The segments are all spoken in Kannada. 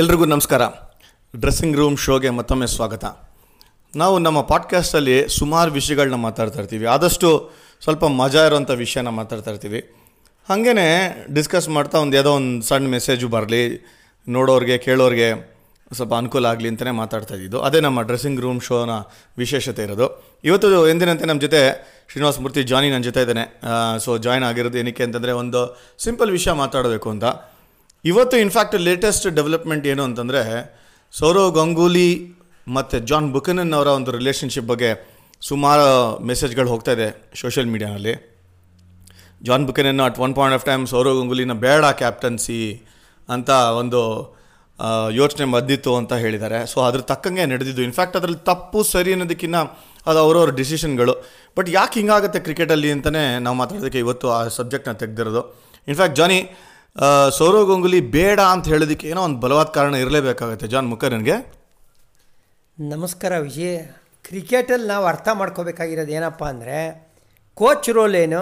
ಎಲ್ರಿಗೂ ನಮಸ್ಕಾರ. ಡ್ರೆಸ್ಸಿಂಗ್ ರೂಮ್ ಶೋಗೆ ಮತ್ತೊಮ್ಮೆ ಸ್ವಾಗತ. ನಾವು ನಮ್ಮ ಪಾಡ್ಕಾಸ್ಟಲ್ಲಿ ಸುಮಾರು ವಿಷಯಗಳನ್ನ ಮಾತಾಡ್ತಾ ಇರ್ತೀವಿ. ಆದಷ್ಟು ಸ್ವಲ್ಪ ಮಜಾ ಇರೋವಂಥ ವಿಷಯನ ಮಾತಾಡ್ತಾ ಇರ್ತೀವಿ. ಹಾಗೇ ಡಿಸ್ಕಸ್ ಮಾಡ್ತಾ ಒಂದು ಯಾವುದೋ ಒಂದು ಸಣ್ಣ ಮೆಸೇಜು ಬರಲಿ, ನೋಡೋರಿಗೆ, ಕೇಳೋರಿಗೆ ಸ್ವಲ್ಪ ಅನುಕೂಲ ಆಗಲಿ ಅಂತಲೇ ಮಾತಾಡ್ತಾ ಇದ್ದಿದ್ದು. ಅದೇ ನಮ್ಮ ಡ್ರೆಸ್ಸಿಂಗ್ ರೂಮ್ ಶೋನ ವಿಶೇಷತೆ ಇರೋದು. ಇವತ್ತು ಎಂದಿನಂತೆ ನಮ್ಮ ಜೊತೆ ಶ್ರೀನಿವಾಸ ಮೂರ್ತಿ, ಜಾನಿ ನನ್ನ ಜೊತೆ ಇದ್ದಾನೆ. ಸೊ ಜಾಯ್ನ್ ಆಗಿರೋದು ಏನಕ್ಕೆ ಅಂತಂದರೆ ಒಂದು ಸಿಂಪಲ್ ವಿಷಯ ಮಾತಾಡಬೇಕು ಅಂತ. ಇವತ್ತು ಇನ್ಫ್ಯಾಕ್ಟ್ ಲೇಟೆಸ್ಟ್ ಡೆವಲಪ್ಮೆಂಟ್ ಏನು ಅಂತಂದರೆ, ಸೌರವ್ ಗಂಗೂಲಿ ಮತ್ತು ಜಾನ್ ಬುಕನನ್ ಅವರ ಒಂದು ರಿಲೇಷನ್ಶಿಪ್ ಬಗ್ಗೆ ಸುಮಾರು ಮೆಸೇಜ್ಗಳು ಹೋಗ್ತಾ ಇದೆ ಸೋಷಿಯಲ್ ಮೀಡಿಯಾನಲ್ಲಿ John ಬುಕನನ್ನು at one point of time Sourav ಗಂಗೂಲಿನ ಬೇಡ ಕ್ಯಾಪ್ಟನ್ಸಿ ಅಂತ ಒಂದು ಯೋಚನೆ ಮದ್ದಿತ್ತು ಅಂತ ಹೇಳಿದ್ದಾರೆ. ಸೊ ಅದ್ರ ತಕ್ಕಂಗೆ ನಡೆದಿದ್ದು. ಇನ್ಫ್ಯಾಕ್ಟ್ ಅದರಲ್ಲಿ ತಪ್ಪು, ಸರಿ ಅನ್ನೋದಕ್ಕಿಂತ ಅದು ಅವರವ್ರ ಡಿಸಿಷನ್ಗಳು ಬಟ್ ಯಾಕೆ ಹಿಂಗಾಗುತ್ತೆ ಕ್ರಿಕೆಟಲ್ಲಿ ಅಂತಲೇ ನಾವು ಮಾತಾಡೋದಕ್ಕೆ ಇವತ್ತು ಆ ಸಬ್ಜೆಕ್ಟ್ನ ತೆಗೆದಿರೋದು. ಇನ್ಫ್ಯಾಕ್ಟ್ ಜಾನಿ ಸೌರವ್ ಗಂಗೂಲಿ ಬೇಡ ಅಂತ ಹೇಳೋದಕ್ಕೆ ಏನೋ ಒಂದು ಬಲವಾದ ಕಾರಣ ಇರಲೇಬೇಕಾಗುತ್ತೆ. ಜಾನ್ ಮುಖರ್ಜನ್ಗೆ ನಮಸ್ಕಾರ ವಿಜಯ್. ಕ್ರಿಕೆಟಲ್ಲಿ ನಾವು ಅರ್ಥ ಮಾಡ್ಕೋಬೇಕಾಗಿರೋದು ಏನಪ್ಪ ಅಂದರೆ ಕೋಚ್ ರೋಲ್ ಏನು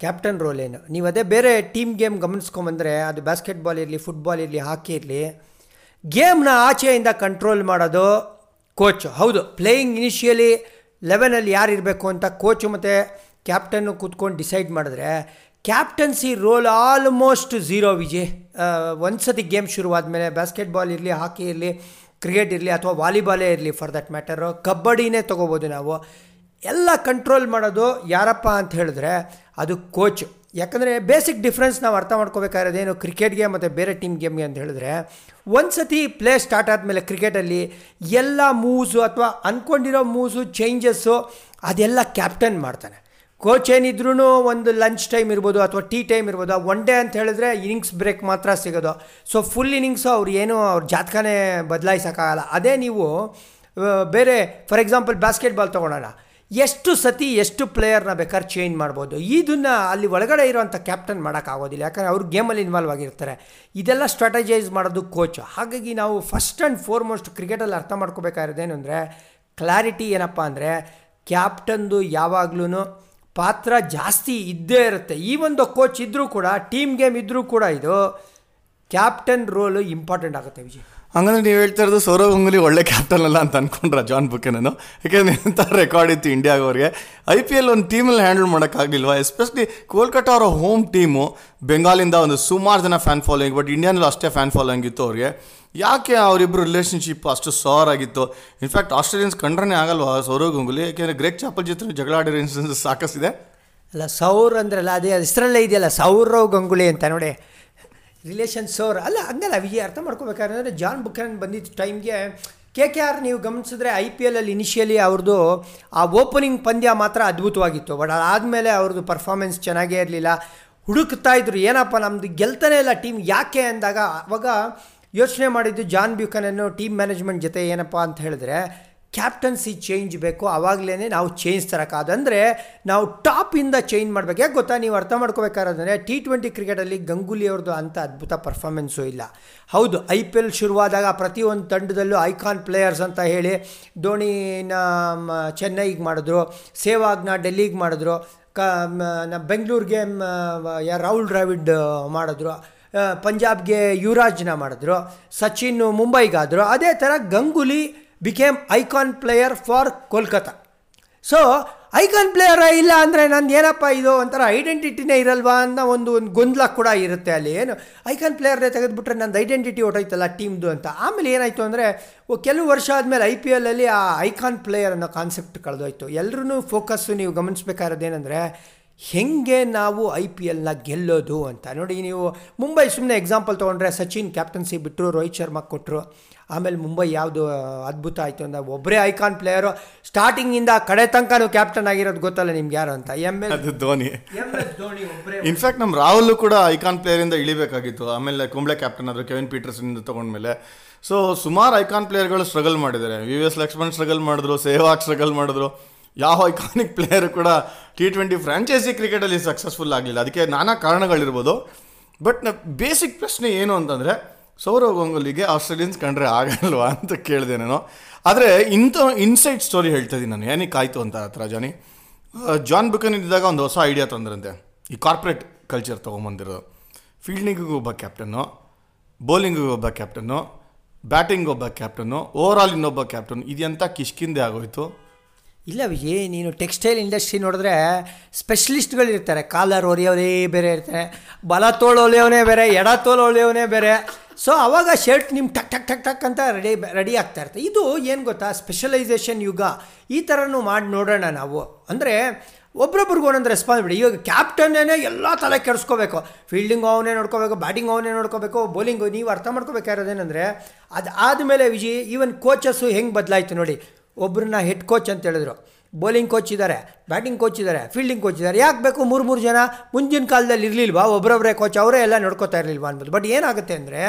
ಕ್ಯಾಪ್ಟನ್ ರೋಲ್ ಏನು. ನೀವು ಅದೇ ಬೇರೆ ಟೀಮ್ ಗೇಮ್ ಗಮನಿಸ್ಕೊಂಬಂದರೆ ಅದು ಬ್ಯಾಸ್ಕೆಟ್ಬಾಲ್ ಇರಲಿ ಫುಟ್ಬಾಲ್ ಇರಲಿ ಹಾಕಿ ಇರಲಿ ಗೇಮ್ನ ಆಚೆಯಿಂದ ಕಂಟ್ರೋಲ್ ಮಾಡೋದು ಕೋಚ್ ಹೌದು ಪ್ಲೇಯಿಂಗ್ ಇನಿಷಿಯಲಿ ಲೆವೆನಲ್ಲಿ ಯಾರು ಇರಬೇಕು ಅಂತ ಕೋಚು ಮತ್ತು ಕ್ಯಾಪ್ಟನ್ನು ಕೂತ್ಕೊಂಡು ಡಿಸೈಡ್ ಮಾಡಿದ್ರೆ captaincy role almost zero Vijay ಒಂದು ಸತಿ ಗೇಮ್ ಶುರುವಾದಮೇಲೆ ಬ್ಯಾಸ್ಕೆಟ್ಬಾಲ್ ಇರಲಿ ಹಾಕಿ ಇರಲಿ ಕ್ರಿಕೆಟ್ ಇರಲಿ ಅಥವಾ ವಾಲಿಬಾಲೇ ಇರಲಿ ಫಾರ್ ದಟ್ ಮ್ಯಾಟರು ಕಬಡ್ಡಿನೇ ತೊಗೋಬೋದು ನಾವು ಎಲ್ಲ ಕಂಟ್ರೋಲ್ ಮಾಡೋದು ಯಾರಪ್ಪ ಅಂತ ಹೇಳಿದ್ರೆ ಅದು ಕೋಚ್ ಯಾಕಂದರೆ ಬೇಸಿಕ್ ಡಿಫ್ರೆನ್ಸ್ ನಾವು ಅರ್ಥ ಮಾಡ್ಕೋಬೇಕಾಗಿರೋದೇನು ಕ್ರಿಕೆಟ್ಗೆ ಮತ್ತು ಬೇರೆ ಟೀಮ್ ಗೇಮ್ಗೆ ಅಂತ ಹೇಳಿದ್ರೆ ಒಂದು ಸತಿ ಪ್ಲೇ ಸ್ಟಾರ್ಟ್ ಆದಮೇಲೆ ಕ್ರಿಕೆಟಲ್ಲಿ ಎಲ್ಲ ಮೂವ್ಸು ಅಥವಾ ಅಂದ್ಕೊಂಡಿರೋ ಮೂವ್ಸು ಚೇಂಜಸ್ಸು ಅದೆಲ್ಲ ಕ್ಯಾಪ್ಟನ್ ಮಾಡ್ತಾನೆ ಕೋಚ್ ಏನಿದ್ರೂ ಒಂದು ಲಂಚ್ ಟೈಮ್ ಇರ್ಬೋದು ಅಥವಾ ಟೀ ಟೈಮ್ ಇರ್ಬೋದು ಒನ್ ಡೇ ಅಂತ ಹೇಳಿದ್ರೆ ಇನಿಂಗ್ಸ್ ಬ್ರೇಕ್ ಮಾತ್ರ ಸಿಗೋದು. ಸೊ ಫುಲ್ ಇನಿಂಗ್ಸು ಅವ್ರು ಏನು ಅವ್ರ ಜಾತಕನೇ ಬದಲಾಯಿಸೋಕ್ಕಾಗಲ್ಲ. ಅದೇ ನೀವು ಬೇರೆ ಫಾರ್ ಎಕ್ಸಾಂಪಲ್ ಬಾಸ್ಕೆಟ್ಬಾಲ್ ತೊಗೊಳೋಣ. ಎಷ್ಟು ಸತಿ ಎಷ್ಟು ಪ್ಲೇಯರ್ನ ಬೇಕಾದ್ರೆ ಚೇಂಜ್ ಮಾಡ್ಬೋದು. ಇದನ್ನು ಅಲ್ಲಿ ಒಳಗಡೆ ಇರೋವಂಥ ಕ್ಯಾಪ್ಟನ್ ಮಾಡೋಕ್ಕಾಗೋದಿಲ್ಲ. ಯಾಕಂದರೆ ಅವ್ರು ಗೇಮಲ್ಲಿ ಇನ್ವಾಲ್ವ್ ಆಗಿರ್ತಾರೆ. ಇದೆಲ್ಲ ಸ್ಟ್ರಾಟಜೈಸ್ ಮಾಡೋದು ಕೋಚ್ ಹಾಗಾಗಿ ನಾವು ಫಸ್ಟ್ ಆ್ಯಂಡ್ ಫೋರ್ಮೋಸ್ಟ್ ಕ್ರಿಕೆಟಲ್ಲಿ ಅರ್ಥ ಮಾಡ್ಕೋಬೇಕಾಗಿರೋದೇನು ಅಂದರೆ ಕ್ಲಾರಿಟಿ ಏನಪ್ಪ ಅಂದರೆ ಕ್ಯಾಪ್ಟನ್ದು ಯಾವಾಗ್ಲೂ ಪಾತ್ರ ಜಾಸ್ತಿ ಇದ್ದೇ ಇರುತ್ತೆ. ಈ ಒಂದು ಕೋಚ್ ಇದ್ದರೂ ಕೂಡ ಟೀಮ್ ಗೇಮ್ ಇದ್ದರೂ ಕೂಡ ಇದು ಕ್ಯಾಪ್ಟನ್ ರೋಲು ಇಂಪಾರ್ಟೆಂಟ್ ಆಗುತ್ತೆ ವಿಜಯ್. ಹಂಗಂದ್ರೆ ನೀವು ಹೇಳ್ತಾ ಇರೋದು ಸೌರವ್ ಗಂಗೂಲಿ ಒಳ್ಳೆ ಕ್ಯಾಪ್ಟನ್ ಅಲ್ಲ ಅಂತ ಅನ್ಕೊಂಡ್ರ ಜಾನ್ ಬುಕೆನನು ಯಾಕೆಂದ್ರೆ ಎಂಥ ರೆಕಾರ್ಡ್ ಇತ್ತು ಇಂಡಿಯಾಗವ್ರಿಗೆ ಐ ಪಿ ಎಲ್ ಒಂದು ಟೀಮಲ್ಲಿ ಹ್ಯಾಂಡಲ್ ಮಾಡೋಕ್ಕಾಗಲಿಲ್ವಾ? ಎಸ್ಪೆಷಲಿ ಕೋಲ್ಕತ್ತಾ ಅವರ ಹೋಮ್ ಟೀಮು ಬೆಂಗಾಲಿಂದ ಒಂದು ಸುಮಾರು ಜನ ಫ್ಯಾನ್ ಫಾಲೋಯಿಂಗ್ ಬಟ್ ಇಂಡಿಯಾನಲ್ಲೂ ಅಷ್ಟೇ ಫ್ಯಾನ್ ಫಾಲೋಯಿಂಗ್ ಇತ್ತು ಅವ್ರಿಗೆ. ಯಾಕೆ ಅವರಿಬ್ಬರು ರಿಲೇಷನ್ಶಿಪ್ ಅಷ್ಟು ಸಾರ್ ಆಗಿತ್ತು? ಇನ್ಫ್ಯಾಕ್ಟ್ ಆಸ್ಟ್ರೇಲಿಯನ್ಸ್ ಕಂಡ್ರೇ ಆಗಲ್ವಾ ಸೌರವ್ ಗಂಗೂಲಿ? ಯಾಕೆಂದರೆ ಗ್ರೇಕ್ ಚಾಪಲ್ ಜೊತೆ ಜಗಳ ಆಡಿರೋ ಇನ್ಸಿಡೆನ್ಸ್ ಸಾಕಷ್ಟಿದೆ. ಅಲ್ಲ, ಸೌರ್ ಅಂದ್ರಲ್ಲ ಅದೇ ಹೆಸರಲ್ಲೇ ಇದೆಯಲ್ಲ, ಸೌರವ್ ಗಂಗುಲಿ ಅಂತ, ನೋಡಿ. ರಿಲೇಷನ್ ಸೌರ್ ಅಲ್ಲ, ಹಂಗಲ್ಲ, ವಿಜಯ್, ಅರ್ಥ ಮಾಡ್ಕೋಬೇಕಾದ್ರೆ ಜಾನ್ ಬುಕ್ಯಾನ್ ಬಂದಿದ್ದ ಟೈಮ್ಗೆ ಕೆ ಕೆ ಆರ್ ನೀವು ಗಮನಿಸಿದ್ರೆ ಐ ಪಿ ಎಲಲ್ಲಿ ಇನಿಷಿಯಲಿ ಅವ್ರದ್ದು ಆ ಓಪನಿಂಗ್ ಪಂದ್ಯ ಮಾತ್ರ ಅದ್ಭುತವಾಗಿತ್ತು. ಬಟ್ ಅದಾದಮೇಲೆ ಅವ್ರದ್ದು ಪರ್ಫಾರ್ಮೆನ್ಸ್ ಚೆನ್ನಾಗೇ ಇರಲಿಲ್ಲ. ಹುಡುಕ್ತಾ ಇದ್ರು, ಏನಪ್ಪ ನಮ್ಮದು ಗೆಲ್ತಾನೆ ಇಲ್ಲ ಟೀಮ್ ಯಾಕೆ ಅಂದಾಗ ಅವಾಗ ಯೋಚನೆ ಮಾಡಿದ್ದು ಜಾನ್ ಬ್ಯೂಕನನ್ನು ಟೀಮ್ ಮ್ಯಾನೇಜ್ಮೆಂಟ್ ಜೊತೆ ಏನಪ್ಪ ಅಂತ ಹೇಳಿದ್ರೆ ಕ್ಯಾಪ್ಟನ್ಸಿ ಚೇಂಜ್ ಬೇಕು ಆವಾಗಲೇ ನಾವು ಚೇಂಜ್ ತರೋಕ್ಕಾದ ಅಂದರೆ ನಾವು ಟಾಪಿಂದ ಚೇಂಜ್ ಮಾಡಬೇಕು. ಯಾಕೆ ಗೊತ್ತಾ? ನೀವು ಅರ್ಥ ಮಾಡ್ಕೋಬೇಕಾದ್ರೆ ಟಿ ಟ್ವೆಂಟಿ ಕ್ರಿಕೆಟಲ್ಲಿ ಗಂಗೂಲಿ ಅವ್ರದ್ದು ಅಂಥ ಅದ್ಭುತ ಪರ್ಫಾರ್ಮೆನ್ಸು ಇಲ್ಲ. ಹೌದು ಐ ಪಿ ಎಲ್ ಶುರುವಾದಾಗ ಪ್ರತಿಯೊಂದು ತಂಡದಲ್ಲೂ ಐಕಾನ್ ಪ್ಲೇಯರ್ಸ್ ಅಂತ ಹೇಳಿ ಧೋನಿನ ಚೆನ್ನೈಗೆ ಮಾಡಿದ್ರು, ಸೇವಾಗ್ನ ಡೆಲ್ಲಿಗೆ ಮಾಡಿದ್ರು, ಕ ಬೆಂಗಳೂರಿಗೆ ರಾಹುಲ್ ದ್ರಾವಿಡ್ ಮಾಡಿದ್ರು ಪಂಜಾಬ್ಗೆ ಯುವರಾಜ್ನ ಮಾಡಿದ್ರು, ಸಚಿನ್ ಮುಂಬೈಗಾದರು, ಅದೇ ಥರ Ganguly became icon player for Kolkata so icon player ಇಲ್ಲ ಅಂದರೆ ನಂದು ಏನಪ್ಪ ಇದು ಒಂಥರ ಐಡೆಂಟಿಟಿನೇ ಇರಲ್ವಾ ಅನ್ನೋ ಒಂದು ಒಂದು ಗೊಂದಲ ಕೂಡ ಇರುತ್ತೆ ಅಲ್ಲಿ. ಏನು? ಐಕಾನ್ ಪ್ಲೇಯರ್ನೇ ತೆಗೆದುಬಿಟ್ರೆ ನಂದು ಐಡೆಂಟಿಟಿ ಹೊಟ್ಟೋಯ್ತಲ್ಲ ಟೀಮ್ದು ಅಂತ. ಆಮೇಲೆ ಏನಾಯಿತು ಅಂದರೆ ಕೆಲವು ವರ್ಷ ಆದಮೇಲೆ ಐ ಪಿ ಎಲ್ಲಲ್ಲಿ ಆ ಐಕಾನ್ ಪ್ಲೇಯರ್ ಅನ್ನೋ ಕಾನ್ಸೆಪ್ಟ್ ಕಳೆದೋಯ್ತು. ಎಲ್ಲರೂ ಫೋಕಸ್ಸು ನೀವು ಗಮನಿಸ್ಬೇಕಾಗಿರೋದೇನೆಂದರೆ ಹೆಂಗೆ ನಾವು ಐ ಪಿ ಎಲ್ನ ಗೆಲ್ಲೋದು ಅಂತ. ನೋಡಿ, ನೀವು ಮುಂಬೈ ಸುಮ್ಮನೆ ಎಕ್ಸಾಂಪಲ್ ತೊಗೊಂಡ್ರೆ ಸಚಿನ್ ಕ್ಯಾಪ್ಟನ್ಸಿ ಬಿಟ್ಟರು ರೋಹಿತ್ ಶರ್ಮಾ ಕೊಟ್ಟರು ಆಮೇಲೆ ಮುಂಬೈ ಯಾವುದು ಅದ್ಭುತ ಆಯಿತು ಅಂದರೆ ಒಬ್ಬರೇ ಐಕಾನ್ ಪ್ಲೇಯರು ಸ್ಟಾರ್ಟಿಂಗಿಂದ ಕಡೆ ತನಕನೂ ಕ್ಯಾಪ್ಟನ್ ಆಗಿರೋದು ಗೊತ್ತಲ್ಲ ನಿಮ್ಗೆ ಯಾರು ಅಂತ. ಎಂ ಎಸ್ ಅದು ಧೋನಿ. ಎಂ ಎಸ್ ಧೋನಿ ಒಬ್ಬರೇ ಇನ್ಫ್ಯಾಕ್ಟ್ ನಮ್ಮ ರಾಹುಲ್ ಕೂಡ ಐಕಾನ್ ಪ್ಲೇಯರಿಂದ ಇಳಿಬೇಕಾಗಿತ್ತು. ಆಮೇಲೆ ಕುಂಬ್ಳೆ ಕ್ಯಾಪ್ಟನ್ ಆದರು ಕೆವಿನ್ ಪೀಟರ್ಸನ್ ತೊಗೊಂಡ್ಮೇಲೆ. ಸೊ ಸುಮಾರು ಐಕಾನ್ ಪ್ಲೇಯರ್ಗಳು ಸ್ಟ್ರಗಲ್ ಮಾಡಿದ್ದಾರೆ. ವಿ ಎಸ್ ಲಕ್ಷ್ಮಣ್ ಸ್ಟ್ರಗಲ್ ಮಾಡಿದ್ರು ಸೇವಾಗ್ ಸ್ಟ್ರಗಲ್ ಮಾಡಿದ್ರು. ಯಾವ ಐಕಾನಿಕ್ ಪ್ಲೇಯರ್ ಕೂಡ ಟಿ ಟ್ವೆಂಟಿ ಫ್ರಾಂಚೈಸಿ ಕ್ರಿಕೆಟಲ್ಲಿ ಸಕ್ಸಸ್ಫುಲ್ ಆಗಲಿಲ್ಲ. ಅದಕ್ಕೆ ನಾನಾ ಕಾರಣಗಳಿರ್ಬೋದು. ಬಟ್ ಬೇಸಿಕ್ ಪ್ರಶ್ನೆ ಏನು ಅಂತಂದರೆ ಸೌರವ್ ಗಂಗೂಲಿಗೆ ಆಸ್ಟ್ರೇಲಿಯನ್ಸ್ ಕಂಡ್ರೆ ಆಗಲ್ವಾ ಅಂತ ಕೇಳಿದೆ ನಾನು. ಆದರೆ ಇಂಥ ಇನ್ಸೈಡ್ ಸ್ಟೋರಿ ಹೇಳ್ತಾ ಇದ್ದೀನಿ ನಾನು. ಏನಕ್ಕೆ ಆಯಿತು ಅಂತ ಹತ್ರ ಜಾನಿ ಜಾನ್ ಬುಕನ್ ಇದ್ದಾಗ ಒಂದು ಹೊಸ ಐಡಿಯಾ ತಂದ್ರಂತೆ. ಈ ಕಾರ್ಪೊರೇಟ್ ಕಲ್ಚರ್ ತೊಗೊಂಬಂದಿರೋದು. ಫೀಲ್ಡಿಂಗಿಗೆ ಒಬ್ಬ ಕ್ಯಾಪ್ಟನ್ನು ಬೌಲಿಂಗಿಗೆ ಒಬ್ಬ ಕ್ಯಾಪ್ಟನ್ನು ಬ್ಯಾಟಿಂಗ್ ಒಬ್ಬ ಕ್ಯಾಪ್ಟನ್ನು ಓವರ್ ಆಲ್ ಇನ್ನೊಬ್ಬ ಕ್ಯಾಪ್ಟನ್ ಇದೆಂತ ಕಿಷ್ಕಿಂದೆ ಆಗೋಯ್ತು? ಇಲ್ಲ ಏ ನೀನು ಟೆಕ್ಸ್ಟೈಲ್ ಇಂಡಸ್ಟ್ರಿ ನೋಡಿದ್ರೆ ಸ್ಪೆಷಲಿಸ್ಟ್ಗಳು ಇರ್ತಾರೆ. ಕಾಲರ್ ಹೊಲಿಯೋರೇ ಬೇರೆ ಇರ್ತಾರೆ. ಬಲ ತೋಳು ಒಲಿಯೋನೇ ಬೇರೆ, ಎಡ ತೋಳು ಒಲಿಯೋನೇ ಬೇರೆ. ಸೊ ಅವಾಗ ಶರ್ಟ್ ನಿಮ್ಮ ಟಕ್ ಟಕ್ ಟಕ್ ಟಕ್ ಅಂತ ರೆಡಿ ರೆಡಿ ಆಗ್ತಾ ಇರುತ್ತೆ. ಇದು ಏನು ಗೊತ್ತಾ? ಸ್ಪೆಷಲೈಸೇಷನ್ ಯುಗ. ಈ ಥರನೂ ಮಾಡಿ ನೋಡೋಣ ನಾವು. ಅಂದರೆ ಒಬ್ರೊಬ್ರಿಗೆ ಒಂದೊಂದು ರೆಸ್ಪಾನ್ಸಿಬಿಲಿಟಿ ಇವಾಗ ಕ್ಯಾಪ್ಟನ್ನೇ ಎಲ್ಲ ತಲೆ ಕೆಡಿಸ್ಕೋಬೇಕು. ಫೀಲ್ಡಿಂಗ್ ಅವನೇ ನೋಡ್ಕೋಬೇಕು ಬ್ಯಾಟಿಂಗ್ ಅವನೇ ನೋಡ್ಕೋಬೇಕು ಬೌಲಿಂಗು ನೀವು ಅರ್ಥ ಮಾಡ್ಕೋಬೇಕಾಗಿರೋದೇನೆಂದರೆ ಅದು ಆದಮೇಲೆ ವಿಜಿ ಈವನ್ ಕೋಚಸ್ಸು ಹೆಂಗೆ ಬದಲಾಯಿತು ನೋಡಿ. ಒಬ್ಬರನ್ನ ಹೆಡ್ ಕೋಚ್ ಅಂತ ಹೇಳಿದ್ರು. ಬೌಲಿಂಗ್ ಕೋಚ್ ಇದ್ದಾರೆ ಬ್ಯಾಟಿಂಗ್ ಕೋಚ್ ಇದ್ದಾರೆ ಫೀಲ್ಡಿಂಗ್ ಕೋಚ್ ಇದ್ದಾರೆ ಯಾಕೆ ಬೇಕು ಮೂರು ಮೂರು ಜನ ಮುಂದಿನ ಕಾಲದಲ್ಲಿ ಇರಲಿಲ್ವಾ? ಒಬ್ಬರೊಬ್ಬರೇ ಕೋಚ್ ಅವರೇ ಎಲ್ಲ ನೋಡ್ಕೋತಾ ಇರಲಿಲ್ವಾ ಅನ್ಬೋದು ಬಟ್ ಏನಾಗುತ್ತೆ ಅಂದರೆ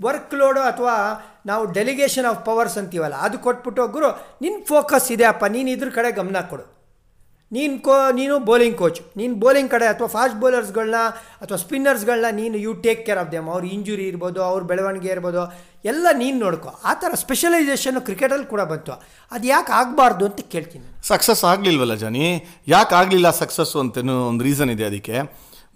ವರ್ಕ್ ಲೋಡು ಅಥವಾ ನಾವು ಡೆಲಿಗೇಷನ್ ಆಫ್ ಪವರ್ಸ್ ಅಂತೀವಲ್ಲ, ಅದು ಕೊಟ್ಬಿಟ್ಟು ಗುರು ನಿನ್ನ ಫೋಕಸ್ ಇದೆ ಅಪ್ಪ, ನೀನು ಇದ್ರ ಕಡೆ ಗಮನ ಕೊಡು. ನೀನು ಕೋ, ನೀನು ಬೌಲಿಂಗ್ ಕೋಚ್ ನೀನು ಬೌಲಿಂಗ್ ಕಡೆ ಅಥವಾ ಫಾಸ್ಟ್ ಬೌಲರ್ಸ್ಗಳನ್ನ ಅಥವಾ ಸ್ಪಿನ್ನರ್ಸ್ಗಳನ್ನ ನೀನು you take care of them ಅವ್ರ ಇಂಜುರಿ ಇರ್ಬೋದು, ಅವ್ರ ಬೆಳವಣಿಗೆ ಇರ್ಬೋದು ಎಲ್ಲ ನೀನು ನೋಡ್ಕೊ. ಆ ಥರ ಸ್ಪೆಷಲೈಸೇಷನ್ನು ಕ್ರಿಕೆಟಲ್ಲಿ ಕೂಡ ಬಂತು. ಅದು ಯಾಕೆ ಆಗಬಾರ್ದು ಅಂತ ಕೇಳ್ತೀನಿ. ಸಕ್ಸಸ್ ಆಗಲಿಲ್ವಲ್ಲ ಜನಿ? ಯಾಕೆ ಆಗಲಿಲ್ಲ ಸಕ್ಸಸ್ಸು ಅಂತನೂ ಒಂದು ರೀಸನ್ ಇದೆ ಅದಕ್ಕೆ.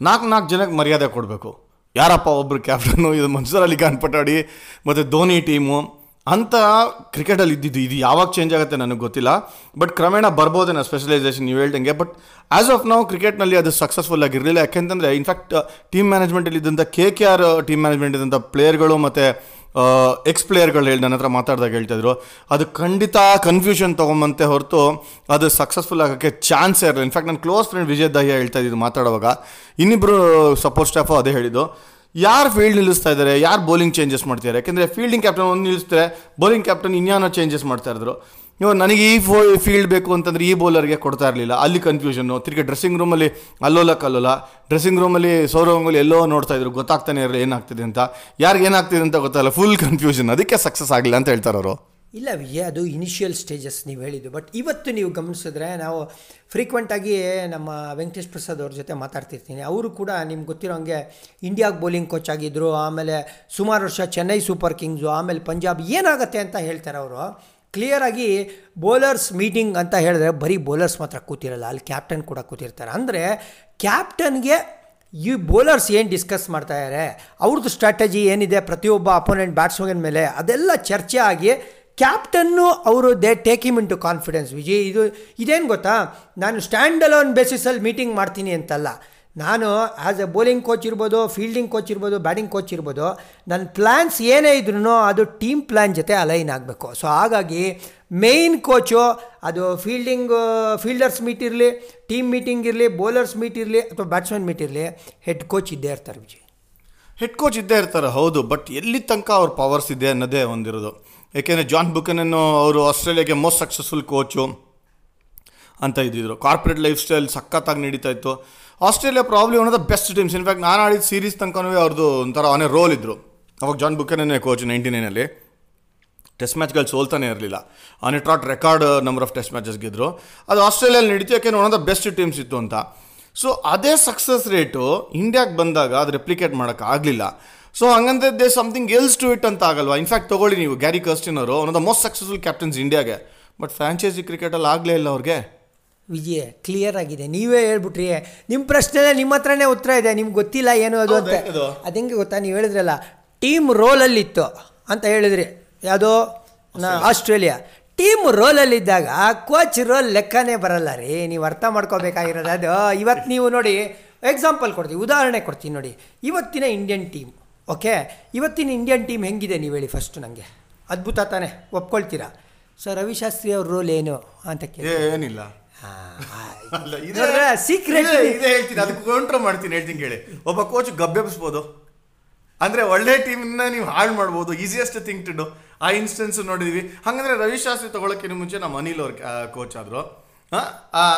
ನಾಲ್ಕು ನಾಲ್ಕು ಜನಕ್ಕೆ ಮರ್ಯಾದೆ ಕೊಡಬೇಕು. ಯಾರಪ್ಪ ಒಬ್ಬರು ಕ್ಯಾಪ್ಟನ್ನು ಇದು ಮನ್ಸೂರ್ ಅಲಿ ಖಾನ್ ಪಟಾಡಿ ಮತ್ತು ಧೋನಿ ಟೀಮು ಅಂತ ಕ್ರಿಕೆಟಲ್ಲಿ ಇದ್ದಿದ್ದು ಇದು ಯಾವಾಗ ಚೇಂಜ್ ಆಗುತ್ತೆ ನನಗೆ ಗೊತ್ತಿಲ್ಲ. ಬಟ್ ಕ್ರಮೇಣ ಬರ್ಬೋದೇನೋ ಸ್ಪೆಷಲೈಸೇಷನ್ ನೀವು ಹೇಳ್ದಂಗೆ. ಬಟ್ ಆ್ಯಸ್ ಆಫ್ ನಾವು ಕ್ರಿಕೆಟ್ನಲ್ಲಿ ಅದು ಸಕ್ಸಸ್ಫುಲ್ ಆಗಿರಲಿಲ್ಲ. ಯಾಕೆಂತಂದರೆ ಇನ್ಫ್ಯಾಕ್ಟ್ ಟೀಮ್ ಮ್ಯಾನೇಜ್ಮೆಂಟಲ್ಲಿ ಇದ್ದಂಥ K K R team management ಇದ್ದಂಥ ಪ್ಲೇಯರ್ಗಳು ಮತ್ತು ಎಕ್ಸ್ ಪ್ಲೇಯರ್ಗಳು ಹೇಳಿ ನನ್ನ ಹತ್ರ ಮಾತಾಡಿದಾಗ ಹೇಳ್ತಾಯಿದ್ರು ಅದು ಖಂಡಿತ ಕನ್ಫ್ಯೂಷನ್ ತೊಗೊಂಬಂತೆ ಹೊರತು ಅದು ಸಕ್ಸಸ್ಫುಲ್ ಆಗೋಕ್ಕೆ ಚಾನ್ಸ್ ಇರಲಿಲ್ಲ ಇನ್ಫ್ಯಾಕ್ಟ್ ನನ್ನ ಕ್ಲೋಸ್ ಫ್ರೆಂಡ್ ವಿಜಯ್ ದಹಿಯಾ ಹೇಳ್ತಾ ಇದ್ದು ಮಾತಾಡುವಾಗ. ಇನ್ನಿಬ್ಬರು ಸಪೋರ್ಟ್ ಸ್ಟಾಫು ಅದೇ ಹೇಳಿದ್ದು. ಯಾರು ಫೀಲ್ಡ್ ನಿಲ್ಲಿಸ್ತಾ ಇದ್ದಾರೆ ಯಾರು ಬೌಲಿಂಗ್ ಚೇಂಜಸ್ ಮಾಡ್ತಿದ್ದಾರೆ ಯಾಕೆಂದರೆ ಫೀಲ್ಡಿಂಗ್ ಕ್ಯಾಪ್ಟನ್ ಒಂದು ನಿಲ್ಲಿಸ್ತಾರೆ ಬೌಲಿಂಗ್ ಕ್ಯಾಪ್ಟನ್ ಇನ್ಯಾನೋ ಚೇಂಜಸ್ ಮಾಡ್ತಾ ಇದ್ರು. ಇವಾಗ ನನಗೆ ಈ ಫೋ ಫೀಲ್ಡ್ ಬೇಕು ಅಂತಂದ್ರೆ ಈ ಬೌಲರ್ಗೆ ಕೊಡ್ತಾ ಇರಲಿಲ್ಲ. ಅಲ್ಲಿ ಕನ್ಫ್ಯೂಷನ್ನು ತಿರ್ಗಿ ಡ್ರೆಸ್ಸಿಂಗ್ ರೂಮಲ್ಲಿ ಅಲ್ಲೋಲ ಕಲ್ಲೋಲ ಡ್ರೆಸ್ಸಿಂಗ್ ರೂಮಲ್ಲಿ ಸೌರವ್ ಗಂಗೂಲಿ ಎಲ್ಲೋ ನೋಡ್ತಾ ಇದ್ರು. ಗೊತ್ತಾಗ್ತಾನೆ ಇರಲಿ ಏನಾಗ್ತಿದೆ ಅಂತ. ಯಾರಿಗೆ ಏನಾಗ್ತಿದೆ ಅಂತ ಗೊತ್ತಲ್ಲ ಫುಲ್ ಕನ್ಫ್ಯೂಷನ್ ಅದಕ್ಕೆ ಸಕ್ಸಸ್ ಆಗಲಿಲ್ಲ ಅಂತ ಹೇಳ್ತಾರೆ ಅವರು. ಇಲ್ಲ, ವಿಜಯ್, ಅದು ಇನಿಷಿಯಲ್ ಸ್ಟೇಜಸ್ ನೀವು ಹೇಳಿದ್ದು. ಬಟ್ ಇವತ್ತು ನೀವು ಗಮನಿಸಿದ್ರೆ ನಾವು ಫ್ರೀಕ್ವೆಂಟಾಗಿ ನಮ್ಮ ವೆಂಕಟೇಶ್ ಪ್ರಸಾದ್ ಅವ್ರ ಜೊತೆ ಮಾತಾಡ್ತಿರ್ತೀನಿ. ಅವರು ಕೂಡ ನಿಮ್ಗೆ ಗೊತ್ತಿರೋ ಹಂಗೆ ಇಂಡಿಯಾಗೆ ಬೌಲಿಂಗ್ ಕೋಚ್ ಆಗಿದ್ದರು ಆಮೇಲೆ ಸುಮಾರು ವರ್ಷ ಚೆನ್ನೈ ಸೂಪರ್ ಕಿಂಗ್ಸು ಆಮೇಲೆ ಪಂಜಾಬ್ ಏನಾಗುತ್ತೆ ಅಂತ ಹೇಳ್ತಾರೆ ಅವರು. ಕ್ಲಿಯರಾಗಿ ಬೌಲರ್ಸ್ ಮೀಟಿಂಗ್ ಅಂತ ಹೇಳಿದ್ರೆ ಬರೀ ಬೌಲರ್ಸ್ ಮಾತ್ರ ಕೂತಿರಲ್ಲ, ಅಲ್ಲಿ ಕ್ಯಾಪ್ಟನ್ ಕೂಡ ಕೂತಿರ್ತಾರೆ. ಅಂದರೆ ಕ್ಯಾಪ್ಟನ್ಗೆ ಈ ಬೌಲರ್ಸ್ ಏನು ಡಿಸ್ಕಸ್ ಮಾಡ್ತಾ ಇದ್ದಾರೆ ಅವ್ರದ್ದು ಸ್ಟ್ರಾಟಜಿ ಏನಿದೆ? ಪ್ರತಿಯೊಬ್ಬ ಅಪೋನೆಂಟ್ ಬ್ಯಾಟ್ಸ್ಮನ್ ಮೇಲೆ ಅದೆಲ್ಲ ಚರ್ಚೆ ಆಗಿ ಕ್ಯಾಪ್ಟನ್ನು ಅವರು they take him into confidence Vijay, ಇದು, ಇದೇನು ಗೊತ್ತಾ? ನಾನು ಸ್ಟ್ಯಾಂಡ್ ಅಲೋನ್ ಬೇಸಿಸಲ್ಲಿ ಮೀಟಿಂಗ್ ಮಾಡ್ತೀನಿ ಅಂತಲ್ಲ. ನಾನು ಆ್ಯಸ್ ಎ ಬೌಲಿಂಗ್ ಕೋಚ್ ಇರ್ಬೋದು ಫೀಲ್ಡಿಂಗ್ ಕೋಚ್ ಇರ್ಬೋದು ಬ್ಯಾಟಿಂಗ್ ಕೋಚ್ ಇರ್ಬೋದು, ನನ್ನ ಪ್ಲ್ಯಾನ್ಸ್ ಏನೇ ಇದ್ರೂ ಅದು ಟೀಮ್ ಪ್ಲ್ಯಾನ್ ಜೊತೆ ಅಲೈನ್ ಆಗಬೇಕು. ಸೊ ಹಾಗಾಗಿ ಮೇಯ್ನ್ ಕೋಚು ಅದು ಫೀಲ್ಡಿಂಗ್ ಫೀಲ್ಡರ್ಸ್ ಮೀಟ್ ಇರಲಿ ಟೀಮ್ ಮೀಟಿಂಗ್ ಇರಲಿ ಬೌಲರ್ಸ್ ಮೀಟ್ ಇರಲಿ ಅಥವಾ ಬ್ಯಾಟ್ಸ್ಮನ್ ಮೀಟ್ ಇರಲಿ ಹೆಡ್ ಕೋಚ್ ಇದ್ದೇ ಇರ್ತಾರೆ ವಿಜಯ್. ಹೆಡ್ ಕೋಚ್ ಇದ್ದೇ ಇರ್ತಾರೆ, ಹೌದು. ಬಟ್ ಎಲ್ಲಿ ತನಕ ಅವ್ರ ಪವರ್ಸ್ ಇದೆ ಅನ್ನೋದೇ ಒಂದಿರೋದು. ಏಕೆಂದರೆ ಜಾನ್ ಬುಕನನ್ನು ಅವರು ಆಸ್ಟ್ರೇಲಿಯಾಗೆ ಮೋಸ್ಟ್ ಸಕ್ಸಸ್ಫುಲ್ ಕೋಚು ಅಂತ ಇದ್ದಿದ್ರು. ಕಾರ್ಪೊರೇಟ್ ಲೈಫ್ ಸ್ಟೈಲ್ ಸಖತ್ತಾಗಿ ನಡೀತಾ ಇತ್ತು. Australia probably one of the best teams in fact ನಾನು ಆಡಿದ ಸೀರೀಸ್ ತನಕನೂ ಅವ್ರದ್ದು ಒಂಥರ ಅವನೇ ರೋಲ್ ಇದ್ದರು ಅವಾಗ ಜಾನ್ ಬುಕ್ಕನೇ ಕೋಚ್ ನೈಂಟಿ ನೈನಲ್ಲಿ ಟೆಸ್ಟ್ ಮ್ಯಾಚ್ಗಳು ಸೋಲ್ತಾನೆ ಇರಲಿಲ್ಲ. ಅವನೇ ಟ್ರಾಟ್ record number of test matches ಗೆದ್ದರು ಅದು ಆಸ್ಟ್ರೇಲಿಯಲ್ಲಿ ನಡೀತು ಯಾಕೆಂದ್ರೆ one of the best teams ಇತ್ತು ಅಂತ. ಸೊ ಅದೇ ಸಕ್ಸಸ್ ರೇಟು ಇಂಡಿಯಾಗೆ ಬಂದಾಗ ಅದು ರೆಪ್ಲಿಕೇಟ್ ಮಾಡೋಕ್ಕಾಗಲಿಲ್ಲ ಸೊ ಹಂಗಂದ್ರೆ they something else to it ಅಂತ ಆಗಲ್ವಾ? ಇನ್ಫ್ಯಾಕ್ಟ್ ತೊಗೊಳ್ಳಿ ನೀವು. ಗ್ಯಾರಿ ಕರ್ಸ್ಟಿನ್ ಅವರು one of the most successful captains ಇಂಡಿಯಾಗೆ ಬಟ್ ಫ್ರಾಂಚೈಸಿ ಕ್ರಿಕೆಟಲ್ಲಿ ಆಗಲೇ ಇಲ್ಲ ಅವ್ರಿಗೆ. ವಿಜಯ ಕ್ಲಿಯರ್ ಆಗಿದೆ. ನೀವೇ ಹೇಳ್ಬಿಟ್ರಿ ನಿಮ್ಮ ಪ್ರಶ್ನೆನೇ ನಿಮ್ಮ ಹತ್ರನೇ ಉತ್ತರ ಇದೆ ನಿಮ್ಗೆ ಗೊತ್ತಿಲ್ಲ ಏನು ಅದು ಅಂತ. ಅದು ಹೆಂಗೆ ಗೊತ್ತಾ? ನೀವು ಹೇಳಿದ್ರಲ್ಲ ಟೀಮ್ ರೋಲಲ್ಲಿತ್ತು ಅಂತ ಹೇಳಿದ್ರಿ. ಯಾವುದೋ? ಆಸ್ಟ್ರೇಲಿಯಾ. ಟೀಮ್ ರೋಲಲ್ಲಿದ್ದಾಗ ಕೋಚ್ ರೋಲ್ ಲೆಕ್ಕನೇ ಬರಲ್ಲ ರೀ. ನೀವು ಅರ್ಥ ಮಾಡ್ಕೋಬೇಕಾಗಿರೋದು ಅದು. ಇವತ್ತು ನೀವು ನೋಡಿ ಎಕ್ಸಾಂಪಲ್ ಕೊಡ್ತೀವಿ ಉದಾಹರಣೆ ಕೊಡ್ತೀನಿ ನೋಡಿ. ಇವತ್ತಿನ ಇಂಡಿಯನ್ ಟೀಮ್ ಓಕೆ ಇವತ್ತಿನ ಇಂಡಿಯನ್ ಟೀಮ್ ಹೆಂಗಿದೆ ನೀವು ಹೇಳಿ ಫಸ್ಟ್ ನನಗೆ ಅದ್ಭುತ ತಾನೇ ಒಪ್ಕೊಳ್ತೀರಾ? ಸೊ ರವಿಶಾಸ್ತ್ರಿ ಅವ್ರ ರೋಲ್ ಏನು ಅಂತ ಕೇಳಿ. ಏನಿಲ್ಲ. ಅಲ್ಲ, ಇದೇ- ಹೇಳ್ತೀನಿ ಅದಕ್ಕೆ ಕೌಂಟ್ರ್ ಮಾಡ್ತೀನಿ ಹೇಳ್ತೀನಿ ಕೇಳಿ. ಒಬ್ಬ ಕೋಚ್ ಗಬ್ಬೆಬ್ಸ್ಬೋದು ಅಂದ್ರೆ ಒಳ್ಳೆ ಟೀಮ್ನ ನೀವು ಹಾಳು ಮಾಡ್ಬೋದು ಈಸಿಯೆಸ್ಟ್ ಥಿಂಗ್ ಟು ಡು ಆ ಇನ್ಸ್ಟೆನ್ಸ್ ನೋಡಿದ್ವಿ. ಹಂಗಂದ್ರೆ ರವಿಶಾಸ್ತ್ರಿ ತಗೊಳಕ್ಕಿಂತ ಮುಂಚೆ ನಮ್ಮ ಅನಿಲ್ ಅವ್ರ ಕೋಚ್ ಆದ್ರು.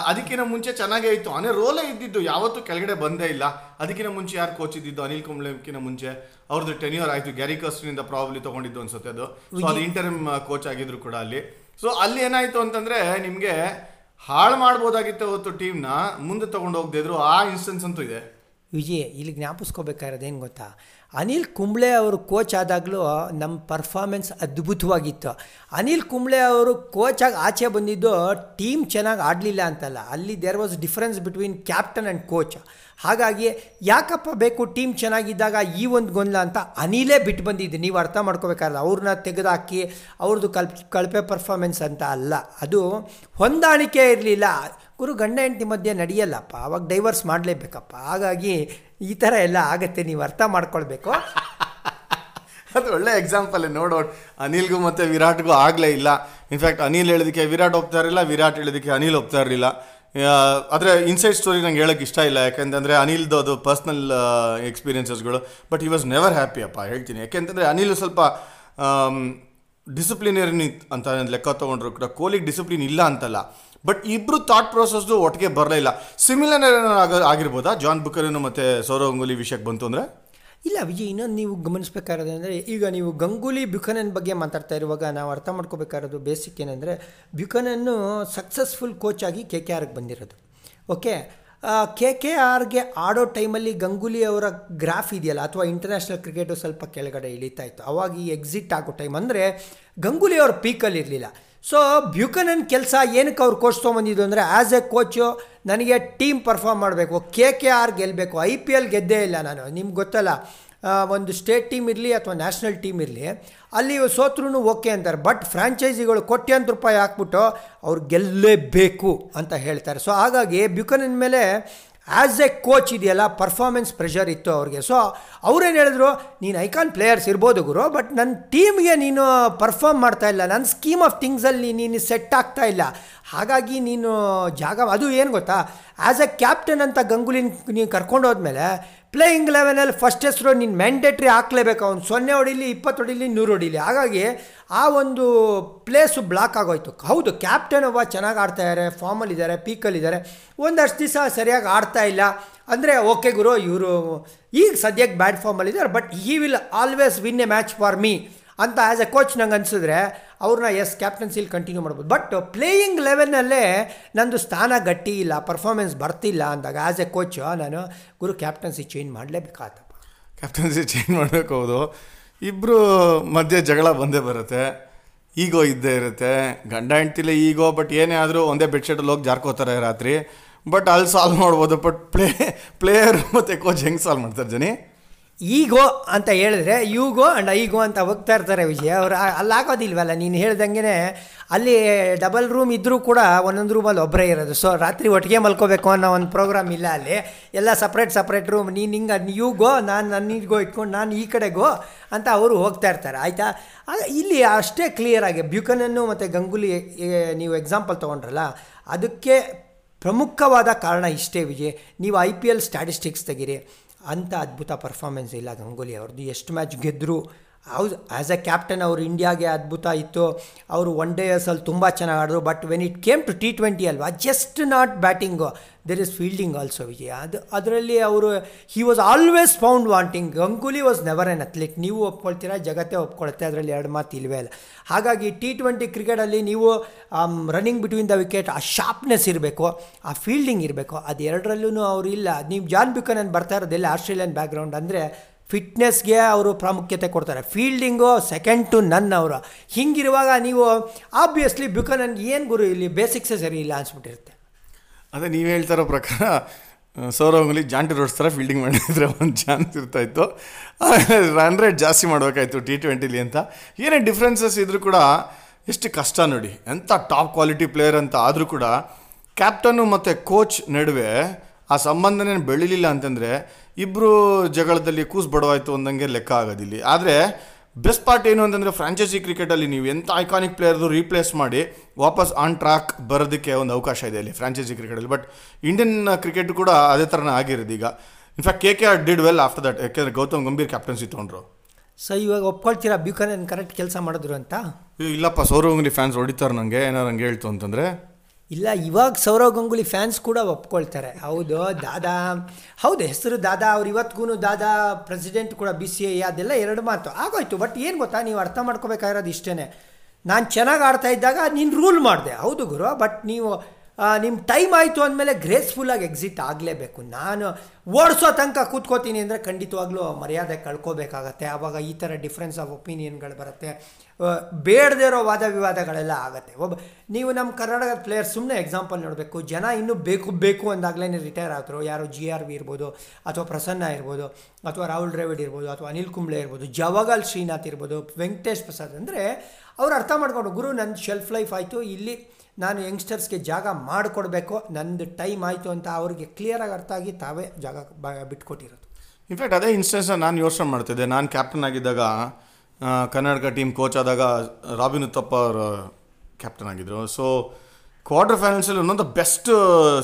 ಅದಕ್ಕಿಂತ ಮುಂಚೆ ಚೆನ್ನಾಗೇ ಇತ್ತು. ಅನೇ ರೋಲೇ ಇದ್ದಿದ್ದು ಯಾವತ್ತೂ ಕೆಳಗಡೆ ಬಂದೇ ಇಲ್ಲ. ಅದಕ್ಕಿಂತ ಮುಂಚೆ ಯಾರು ಕೋಚ್ ಇದ್ದಿದ್ದು ಅನಿಲ್ ಕುಂಬ್ಳೆಕ್ಕಿಂತ ಮುಂಚೆ. ಅವ್ರದ್ದು ಟೆನ್ಯೂರ್ ಆಯ್ತು. ಗ್ಯಾರಿ ಕಸ್ಟ್ರಿಂದ ಪ್ರಾಬ್ಲಿ ತಗೊಂಡಿದ್ದು ಅನ್ಸುತ್ತೆ ಅದು. ಸೊ ಅದು ಇಂಟರ್ಮ್ ಕೋಚ್ ಆಗಿದ್ರು ಕೂಡ ಅಲ್ಲಿ. ಸೊ ಅಲ್ಲಿ ಏನಾಯ್ತು ಅಂತಂದ್ರೆ ನಿಮಗೆ ಹಾಳು ಮಾಡ್ಬೋದಾಗಿತ್ತು ಅವತ್ತು ಟೀಮ್ನ ಮುಂದೆ ತಗೊಂಡು ಹೋಗದಿದ್ರು ಆ ಇನ್ಸ್ಟೆನ್ಸ್ ಅಂತೂ ಇದೆ. ವಿಜಯ್, ಇಲ್ಲಿ ಜ್ಞಾಪಿಸ್ಕೋಬೇಕಾಗಿರೋದು ಏನು ಗೊತ್ತಾ? ಅನಿಲ್ ಕುಂಬ್ಳೆ ಅವರು ಕೋಚ್ ಆದಾಗಲೂ ನಮ್ಮ ಪರ್ಫಾರ್ಮೆನ್ಸ್ ಅದ್ಭುತವಾಗಿತ್ತು. ಅನಿಲ್ ಕುಂಬ್ಳೆ ಅವರು ಕೋಚಾಗಿ ಆಚೆ ಬಂದಿದ್ದು ಟೀಮ್ ಚೆನ್ನಾಗಿ ಆಡಲಿಲ್ಲ ಅಂತಲ್ಲ. ಅಲ್ಲಿ there was difference between captain and coach ಹಾಗಾಗಿ ಯಾಕಪ್ಪ ಬೇಕು ಟೀಮ್ ಚೆನ್ನಾಗಿದ್ದಾಗ ಈ ಒಂದು ಗೊಂದಲ ಅಂತ ಅನಿಲೇ ಬಿಟ್ಟು ಬಂದಿದ್ದು. ನೀವು ಅರ್ಥ ಮಾಡ್ಕೋಬೇಕಾದ್ರೆ ಅವ್ರನ್ನ ತೆಗೆದುಹಾಕಿ ಅವ್ರದ್ದು ಕಲ್, ಕಳಪೆ ಪರ್ಫಾರ್ಮೆನ್ಸ್ ಅಂತ ಅಲ್ಲ. ಅದು ಹೊಂದಾಣಿಕೆ ಇರಲಿಲ್ಲ. ಗುರು ಗಂಡ ಹೆಂಡತಿ ಮಧ್ಯೆ ನಡೆಯಲ್ಲಪ್ಪ. ಅವಾಗ ಡೈವರ್ಸ್ ಮಾಡಲೇಬೇಕಪ್ಪ. ಹಾಗಾಗಿ ಈ ಥರ ಎಲ್ಲ ಆಗುತ್ತೆ, ನೀವು ಅರ್ಥ ಮಾಡ್ಕೊಳ್ಬೇಕು. ಅದು ಒಳ್ಳೆ ಎಕ್ಸಾಂಪಲ್ ನೋಡೋ. ಅನಿಲ್ಗೂ ಮತ್ತೆ ವಿರಾಟ್ಗೂ ಆಗಲೇ ಇಲ್ಲ. ಇನ್ಫ್ಯಾಕ್ಟ್ ಅನಿಲ್ ಹೇಳೋದಕ್ಕೆ ವಿರಾಟ್ ಹೋಗ್ತಾ ಇರಲಿಲ್ಲ, ವಿರಾಟ್ ಹೇಳೋದಕ್ಕೆ ಅನಿಲ್ ಹೋಗ್ತಾ ಇರಲಿಲ್ಲ. ಆದರೆ ಇನ್ಸೈಡ್ ಸ್ಟೋರಿ ನಂಗೆ ಹೇಳೋಕ್ಕೆ ಇಷ್ಟ ಇಲ್ಲ, ಯಾಕೆಂತಂದರೆ ಅನಿಲ್ದು ಅದು personal ಎಕ್ಸ್ಪೀರಿಯನ್ಸಸ್ಗಳು but he was never happy ಅಪ್ಪ, ಹೇಳ್ತೀನಿ. ಯಾಕೆಂತಂದರೆ ಅನಿಲ್ ಸ್ವಲ್ಪ ಡಿಸಿಪ್ಲಿನರಿ ಅಂತ ಲೆಕ್ಕ ತೊಗೊಂಡ್ರು ಕೂಡ, ಕೋಲಿಗೆ ಡಿಸಿಪ್ಲಿನ್ ಇಲ್ಲ ಅಂತಲ್ಲ. ಬಟ್ ಇಬ್ಬರು ಥಾಟ್ ಪ್ರೋಸೆಸ್ದು ಒಟ್ಟಿಗೆ ಬರಲೇ ಇಲ್ಲ. ಸಿಮಿಲರ್ ಆಗ, ಆಗಿರ್ಬೋದಾ? ಜಾನ್ ಬುಕರನು ಮತ್ತು ಸೌರವ್ ಗಂಗೂಲಿ ವಿಷಯಕ್ಕೆ ಬಂತು ಅಂದರೆ? ಇಲ್ಲ, ವಿಜಯ್, ಇನ್ನೊಂದು ನೀವು ಗಮನಿಸಬೇಕಾಗಿರೋದು ಅಂದರೆ, ಈಗ ನೀವು ಗಂಗೂಲಿ ಬ್ಯುಕನನ್ ಬಗ್ಗೆ ಮಾತಾಡ್ತಾ ಇರುವಾಗ ನಾವು ಅರ್ಥ ಮಾಡ್ಕೋಬೇಕಾಗಿರೋದು ಬೇಸಿಕ್ ಏನಂದರೆ ಬ್ಯುಕನನ್ನು ಸಕ್ಸಸ್ಫುಲ್ ಕೋಚ್ ಆಗಿ ಕೆ ಕೆ ಆರ್ಗೆ ಬಂದಿರೋದು. ಓಕೆ ಕೆ ಕೆ ಆರ್ಗೆ ಆಡೋ ಟೈಮಲ್ಲಿ ಗಂಗೂಲಿ ಅವರ ಗ್ರಾಫ್ ಇದೆಯಲ್ಲ, ಅಥವಾ ಇಂಟರ್ನ್ಯಾಷನಲ್ ಕ್ರಿಕೆಟು ಸ್ವಲ್ಪ ಕೆಳಗಡೆ ಇಳಿತಾ ಇತ್ತು. ಅವಾಗ ಈ ಎಕ್ಸಿಟ್ ಆಗೋ ಟೈಮ್ ಅಂದರೆ, ಗಂಗೂಲಿ ಅವ್ರ ಪೀಕಲ್ಲಿ ಇರಲಿಲ್ಲ. ಸೊ ಬ್ಯುಕನನ್ ಕೆಲಸ ಏನಕ್ಕೆ ಅವ್ರು ಕೋಚ್ ತೊಗೊಂಬಂದಿದ್ದು ಅಂದರೆ ಆ್ಯಸ್ ಎ ಕೋಚು ನನಗೆ ಟೀಮ್ ಪರ್ಫಾರ್ಮ್ ಮಾಡಬೇಕು. ಕೆ ಕೆ ಆರ್ ಗೆಲ್ಲಬೇಕು ಐ ಪಿ ಎಲ್ ಗೆದ್ದೇ ಇಲ್ಲ ನಾನು. ನಿಮ್ಗೆ ಗೊತ್ತಲ್ಲ ಒಂದು ಸ್ಟೇಟ್ ಟೀಮ್ ಇರಲಿ ಅಥವಾ ನ್ಯಾಷನಲ್ ಟೀಮ್ ಇರಲಿ, ಅಲ್ಲಿ ಸೋತ್ರೂ ಓಕೆ ಅಂತಾರೆ. ಬಟ್ ಫ್ರಾಂಚೈಸಿಗಳು ಕೋಟ್ಯಾಂತರ ರೂಪಾಯಿ ಹಾಕ್ಬಿಟ್ಟು ಅವ್ರು ಗೆಲ್ಲಲೇಬೇಕು ಅಂತ ಹೇಳ್ತಾರೆ. ಸೊ ಹಾಗಾಗಿ ಬ್ಯುಕನನ್ ಮೇಲೆ ಆ್ಯಸ್ ಎ ಕೋಚ್ ಇದೆಯಲ್ಲ ಪರ್ಫಾರ್ಮೆನ್ಸ್ ಪ್ರೆಷರ್ ಇತ್ತು ಅವ್ರಿಗೆ. ಸೊ ಅವ್ರೇನು ಹೇಳಿದ್ರು, ನೀನು ಐಕಾನ್ ಪ್ಲೇಯರ್ಸ್ ಇರ್ಬೋದು ಗುರು ಬಟ್ ನನ್ನ ಟೀಮ್ಗೆ ನೀನು ಪರ್ಫಾರ್ಮ್ ಮಾಡ್ತಾ ಇಲ್ಲ. ನನ್ನ ಸ್ಕೀಮ್ ಆಫ್ ಥಿಂಗ್ಸಲ್ಲಿ ನೀನು ಸೆಟ್ ಆಗ್ತಾ ಇಲ್ಲ. ಹಾಗಾಗಿ ನೀನು ಜಾಗ, ಅದು ಏನು ಗೊತ್ತಾ? ಆ್ಯಸ್ ಎ ಕ್ಯಾಪ್ಟನ್ ಅಂತ ಗಂಗೂಲಿನ ನೀನು ಕರ್ಕೊಂಡು ಹೋದ್ಮೇಲೆ ಪ್ಲೇಯಿಂಗ್ ಲೆವೆನಲ್ಲಿ ಫಸ್ಟ್ ಹೆಸರು ನೀನು ಮ್ಯಾಂಡೇಟ್ರಿ ಹಾಕ್ಲೇಬೇಕು. ಅವ್ನು ಸೊನ್ನೆ ಹೊಡಿಲಿ, ಇಪ್ಪತ್ತು ಹೊಡಿಲಿ, ನೂರು ಹೊಡಿಲಿ. ಹಾಗಾಗಿ ಆ ಒಂದು ಪ್ಲೇಸು ಬ್ಲಾಕ್ ಆಗೋಯ್ತು. ಹೌದು ಕ್ಯಾಪ್ಟನ್ ಒಬ್ಬ ಚೆನ್ನಾಗಿ ಆಡ್ತಾ ಇದ್ದಾರೆ ಫಾರ್ಮಲ್ಲಿದ್ದಾರೆ ಪೀಕಲ್ಲಿದ್ದಾರೆ ಒಂದಷ್ಟು ದಿವಸ ಸರಿಯಾಗಿ ಆಡ್ತಾ ಇಲ್ಲ. ಅಂದರೆ ಓಕೆ ಗುರು, ಇವರು ಈಗ ಸದ್ಯಕ್ಕೆ bad ಫಾರ್ಮಲ್ಲಿದ್ದಾರೆ but he will always win a match for me ಅಂತ ಆ್ಯಸ್ ಎ ಕೋಚ್ ನಂಗೆ ಅನಿಸಿದ್ರೆ ಅವ್ರನ್ನ ಎಸ್ ಕ್ಯಾಪ್ಟನ್ಸಿಲಿ ಕಂಟಿನ್ಯೂ ಮಾಡ್ಬೋದು. ಬಟ್ ಪ್ಲೇಯಿಂಗ್ ಲೆವೆಲ್ನಲ್ಲೇ ನಂದು ಸ್ಥಾನ ಗಟ್ಟಿ ಇಲ್ಲ ಪರ್ಫಾರ್ಮೆನ್ಸ್ ಬರ್ತಿಲ್ಲ ಅಂದಾಗ ಆ್ಯಸ್ ಎ ಕೋಚ್ ನಾನು ಗುರು ಕ್ಯಾಪ್ಟನ್ಸಿ ಚೇಂಜ್ ಮಾಡಲೇಬೇಕಾತಪ್ಪ ಕ್ಯಾಪ್ಟನ್ಸಿ ಚೇಂಜ್ ಮಾಡಬೇಕು, ಹೌದು. ಇಬ್ಬರು ಮಧ್ಯೆ ಜಗಳ ಬಂದೇ ಬರುತ್ತೆ, ಈಗೋ ಇದ್ದೇ ಇರುತ್ತೆ. ಗಂಡ ಹೆಂಡ್ತಿಲ್ಲ ಈಗೋ ಬಟ್ ಏನೇ ಆದರೂ ಒಂದೇ ಬೆಡ್ಶೀಟಲ್ಲಿ ಹೋಗಿ ಜಾರ್ಕೋತಾರೆ ರಾತ್ರಿ. ಬಟ್ ಅಲ್ಲಿ ಸಾಲ್ವ್ ಮಾಡ್ಬೋದು ಬಟ್ ಪ್ಲೇ ಪ್ಲೇಯರ್ ಮತ್ತು ಕೋಚ್ ಹೆಂಗೆ ಸಾಲ್ವ್ ಮಾಡ್ತಾರೆ, ಜನಿ? ಈಗೋ ಅಂತ ಹೇಳಿದ್ರೆ ಯುಗೋ ಆ್ಯಂಡ್ ಐಗೋ ಅಂತ ಹೋಗ್ತಾ ಇರ್ತಾರೆ ವಿಜಯ್ ಅವ್ರು. ಅಲ್ಲಿ ಆಗೋದಿಲ್ವಲ್ಲ? ನೀನು ಹೇಳ್ದಂಗೆ ಅಲ್ಲಿ ಡಬಲ್ ರೂಮ್ ಇದ್ದರೂ ಕೂಡ ಒಂದೊಂದು ರೂಮಲ್ಲಿ ಒಬ್ಬರೇ ಇರೋದು. ಸೊ ರಾತ್ರಿ ಒಟ್ಟಿಗೆ ಮಲ್ಕೋಬೇಕು ಅನ್ನೋ ಒಂದು ಪ್ರೋಗ್ರಾಮ್ ಇಲ್ಲ ಅಲ್ಲಿ. ಎಲ್ಲ ಸಪ್ರೇಟ್ ಸಪ್ರೇಟ್ ರೂಮ್ ನೀನು ಹಿಂಗೆ ಗೋ ನಾನು ನನ್ನಿಗೋ ಇಟ್ಕೊಂಡು ನಾನು ಈ ಕಡೆಗೋ ಅಂತ ಅವರು ಹೋಗ್ತಾ ಇರ್ತಾರೆ. ಆಯಿತಾ? ಇಲ್ಲಿ ಅಷ್ಟೇ ಕ್ಲಿಯರಾಗಿ ಬ್ಯೂಕನನ್ನು ಮತ್ತು ಗಂಗೂಲಿ ನೀವು ಎಕ್ಸಾಂಪಲ್ ತೊಗೊಂಡ್ರಲ್ಲ, ಅದಕ್ಕೆ ಪ್ರಮುಖವಾದ ಕಾರಣ ಇಷ್ಟೇ ವಿಜಯ್. ನೀವು ಐ ಪಿ ಎಲ್ ಸ್ಟ್ಯಾಟಿಸ್ಟಿಕ್ಸ್ ತೆಗೀರಿ. ಅಂಥ ಅದ್ಭುತ ಪರ್ಫಾರ್ಮೆನ್ಸ್ ಇಲ್ಲ ಗಂಗೂಲಿ ಅವ್ರದ್ದು. ಎಷ್ಟು ಮ್ಯಾಚ್ ಗೆದ್ದರು ಹೌದು ಆ್ಯಸ್ ಎ ಕ್ಯಾಪ್ಟನ್ ಅವರು ಇಂಡಿಯಾಗೆ ಅದ್ಭುತ ಇತ್ತು. ಅವರು ಒನ್ ಡೇಸಲ್ಲಿ ತುಂಬ ಚೆನ್ನಾಗಿ ಆಡಿದ್ರು. But when it came to T twenty ಅಲ್ವಾ just not batting there is fielding also Vijay. ಅದು, ಅದರಲ್ಲಿ ಅವರು he was always found wanting Ganguly was never an athlete ನೀವು ಒಪ್ಕೊಳ್ತೀರಾ, ಜಗತ್ತೇ ಒಪ್ಕೊಳುತ್ತೆ, ಅದರಲ್ಲಿ ಎರಡು ಮಾತು ಇಲ್ವೇ ಇಲ್ಲ. ಹಾಗಾಗಿ ಟಿ ಟ್ವೆಂಟಿ ಕ್ರಿಕೆಟಲ್ಲಿ ನೀವು ರನ್ನಿಂಗ್ ಬಿಟ್ವೀನ್ ದ ವಿಕೆಟ್ ಆ ಶಾರ್ಪ್ನೆಸ್ ಇರಬೇಕು, ಆ ಫೀಲ್ಡಿಂಗ್ ಇರಬೇಕು. ಅದು ಎರಡರಲ್ಲೂ ಅವರು ಇಲ್ಲ. ನೀವು ಜಾನ್ ಬಿಕನ್ ಬರ್ತಾ ಇರೋದಿಲ್ಲ ಆಸ್ಟ್ರೇಲಿಯನ್ ಬ್ಯಾಕ್ಗ್ರೌಂಡ್ ಅಂದರೆ ಫಿಟ್ನೆಸ್ಗೆ ಅವರು ಪ್ರಾಮುಖ್ಯತೆ ಕೊಡ್ತಾರೆ. ಫೀಲ್ಡಿಂಗು ಸೆಕೆಂಡ್ ಟು ನನ್ ಅವರು. ಹಿಂಗಿರುವಾಗ ನೀವು ಆಬ್ವಿಯಸ್ಲಿ ಬ್ಯುಕನನ್ ಏನು ಗುರು ಇಲ್ಲಿ ಬೇಸಿಕ್ಸೇ ಸರಿ ಇಲ್ಲ ಅನ್ಸ್ಬಿಟ್ಟಿರುತ್ತೆ. ಅದೇ ನೀವು ಹೇಳ್ತಾರೋ ಪ್ರಕಾರ ಸೌರವ್ ಗಂಗೂಲಿ ಜಾಂಟಿ ರೋಡ್ಸ್ ಥರ ಫೀಲ್ಡಿಂಗ್ ಮಾಡಿದ್ರೆ ಒಂದು ಚಾನ್ಸ್ ಇರ್ತಾಯಿತ್ತು. ರನ್ ರೇಟ್ ಜಾಸ್ತಿ ಮಾಡಬೇಕಾಯ್ತು ಟಿ ಟ್ವೆಂಟಿಲಿ ಅಂತ. ಏನೇ ಡಿಫ್ರೆನ್ಸಸ್ ಇದ್ರೂ ಕೂಡ ಎಷ್ಟು ಕಷ್ಟ ನೋಡಿ. ಎಂಥ ಟಾಪ್ ಕ್ವಾಲಿಟಿ ಪ್ಲೇಯರ್ ಅಂತ ಆದರೂ ಕೂಡ ಕ್ಯಾಪ್ಟನ್ನು ಮತ್ತು ಕೋಚ್ ನಡುವೆ ಆ ಸಂಬಂಧನೇ ಬೆಳಿಲಿಲ್ಲ ಅಂತಂದರೆ ಇಬ್ಬರು ಜಗಳದಲ್ಲಿ ಕೂಸ್ ಬಡವಾಯ್ತು ಅಂದಂಗೆ ಲೆಕ್ಕ ಆಗೋದಿಲ್ಲ. ಆದರೆ ಬೆಸ್ಟ್ ಪಾರ್ಟ್ ಏನು ಅಂತಂದರೆ ಫ್ರಾಂಚೈಸಿ ಕ್ರಿಕೆಟಲ್ಲಿ ನೀವು ಎಂಥ ಐಕಾನಿಕ್ ಪ್ಲೇಯರ್ದು ರೀಪ್ಲೇಸ್ ಮಾಡಿ ವಾಪಸ್ ಆನ್ ಟ್ರ್ಯಾಕ್ ಬರೋದಕ್ಕೆ ಒಂದು ಅವಕಾಶ ಇದೆ ಅಲ್ಲಿ ಫ್ರಾಂಚೈಸಿ ಕ್ರಿಕೆಟಲ್ಲಿ ಬಟ್ ಇಂಡಿಯನ್ ಕ್ರಿಕೆಟ್ ಕೂಡ ಅದೇ ಥರನೇ ಆಗಿರೋದು ಈಗ. In fact K K R did well after that ಯಾಕೆಂದರೆ ಗೌತಮ್ ಗಂಭೀರ್ ಕ್ಯಾಪ್ಟನ್ಸಿ ತೊಗೊಂಡ್ರು. ಸೊ ಇವಾಗ ಒಪ್ಕೊಳ್ತೀರಾ? ಬ್ಯೂಕನ್ ಕರೆಕ್ಟ್ ಕೆಲಸ ಮಾಡಿದ್ರು ಅಂತ? ಇಲ್ಲಪ್ಪ ಸೌರವ್ ಫ್ಯಾನ್ಸ್ ಹೊಡಿತಾರೆ ನನಗೆ ಏನಾರು ಹಂಗೆ ಹೇಳ್ತು ಅಂತಂದರೆ ಇಲ್ಲ, ಇವಾಗ ಸೌರವ್ ಗಂಗೂಲಿ ಫ್ಯಾನ್ಸ್ ಕೂಡ ಒಪ್ಕೊಳ್ತಾರೆ. ಹೌದು, ದಾದಾ. ಹೌದು, ಹೆಸರು ದಾದಾ, ಅವ್ರು ಇವತ್ತಿಗೂ ದಾದಾ ಪ್ರೆಸಿಡೆಂಟ್ ಕೂಡ ಬಿ ಸಿ ಐ ಅದೆಲ್ಲ ಎರಡು ಮಾತು. ಆಗೋಯ್ತು ಬಟ್ ಏನು ಗೊತ್ತಾ, ನೀವು ಅರ್ಥ ಮಾಡ್ಕೋಬೇಕಾಗಿರೋದು ಇಷ್ಟೇ ನಾನು ಚೆನ್ನಾಗಿ ಆಡ್ತಾ ಇದ್ದಾಗ ನೀನು ರೂಲ್ ಮಾಡಿದೆ. ಹೌದು ಗುರು ಬಟ್ ನೀವು ನಿಮ್ಮ ಟೈಮ್ ಆಯಿತು ಅಂದಮೇಲೆ ಗ್ರೇಸ್ಫುಲ್ಲಾಗಿ ಎಕ್ಸಿಟ್ ಆಗಲೇಬೇಕು. ನಾನು ಓಡಿಸೋ ತನಕ ಕೂತ್ಕೋತೀನಿ ಅಂದರೆ ಖಂಡಿತವಾಗ್ಲೂ ಮರ್ಯಾದೆ ಕಳ್ಕೋಬೇಕಾಗತ್ತೆ. ಆವಾಗ ಈ ಥರ ಡಿಫ್ರೆನ್ಸ್ ಆಫ್ ಒಪಿನಿಯನ್ಗಳು ಬರುತ್ತೆ. ಬೇಡದೇ ಇರೋ ವಾದ ವಿವಾದಗಳೆಲ್ಲ ಆಗುತ್ತೆ. ಒಬ್ಬ, ನೀವು ನಮ್ಮ ಕರ್ನಾಟಕದ ಪ್ಲೇಯರ್ ಸುಮ್ಮನೆ ಎಕ್ಸಾಂಪಲ್ ನೋಡಬೇಕು. ಜನ ಇನ್ನೂ ಬೇಕು ಬೇಕು ಅಂದಾಗಲೇ ರಿಟೈರ್ ಆದರು, ಯಾರು ಜಿ ಆರ್ ವಿ ಇರ್ಬೋದು, ಅಥವಾ ಪ್ರಸನ್ನ ಇರ್ಬೋದು, ಅಥವಾ ರಾಹುಲ್ ದ್ರಾವಿಡ್ ಇರ್ಬೋದು, ಅಥವಾ ಅನಿಲ್ ಕುಂಬ್ಳೆ ಇರ್ಬೋದು ಜವಾಗಲ್ ಶ್ರೀನಾಥ್ ಇರ್ಬೋದು, ವೆಂಕಟೇಶ್ ಪ್ರಸಾದ್ ಅಂದರೆ ಅವ್ರು ಅರ್ಥ ಮಾಡಿಕೊಂಡು, ಗುರು ನನ್ನ ಶೆಲ್ಫ್ ಲೈಫ್ ಆಯಿತು, ಇಲ್ಲಿ ನಾನು ಯಂಗ್ಸ್ಟರ್ಸ್ಗೆ ಜಾಗ ಮಾಡಿಕೊಡ್ಬೇಕು, ನಂದು ಟೈಮ್ ಆಯಿತು ಅಂತ ಅವ್ರಿಗೆ ಕ್ಲಿಯರಾಗಿ ಅರ್ಥ ಆಗಿ ತಾವೇ ಜಾಗ ಬಿಟ್ಕೊಟ್ಟಿರೋದು. ಇನ್ಫ್ಯಾಕ್ಟ್ ಅದೇ ಇನ್ಸ್ಟೆನ್ಸ್ ನಾನು ಯೋಚನೆ ಮಾಡ್ತಿದ್ದೆ. ನಾನು ಕ್ಯಾಪ್ಟನ್ ಆಗಿದ್ದಾಗ ಕರ್ನಾಟಕ ಟೀಮ್ ಕೋಚ್ ಆದಾಗ ರಾಬಿನ್ ಉತ್ತಪ್ಪ ಅವರು ಕ್ಯಾಪ್ಟನ್ ಆಗಿದ್ದರು ಸೊ ಕ್ವಾರ್ಟರ್ ಫೈನಲ್ಸಲ್ಲಿ ಒಂದೊಂದು ಬೆಸ್ಟ್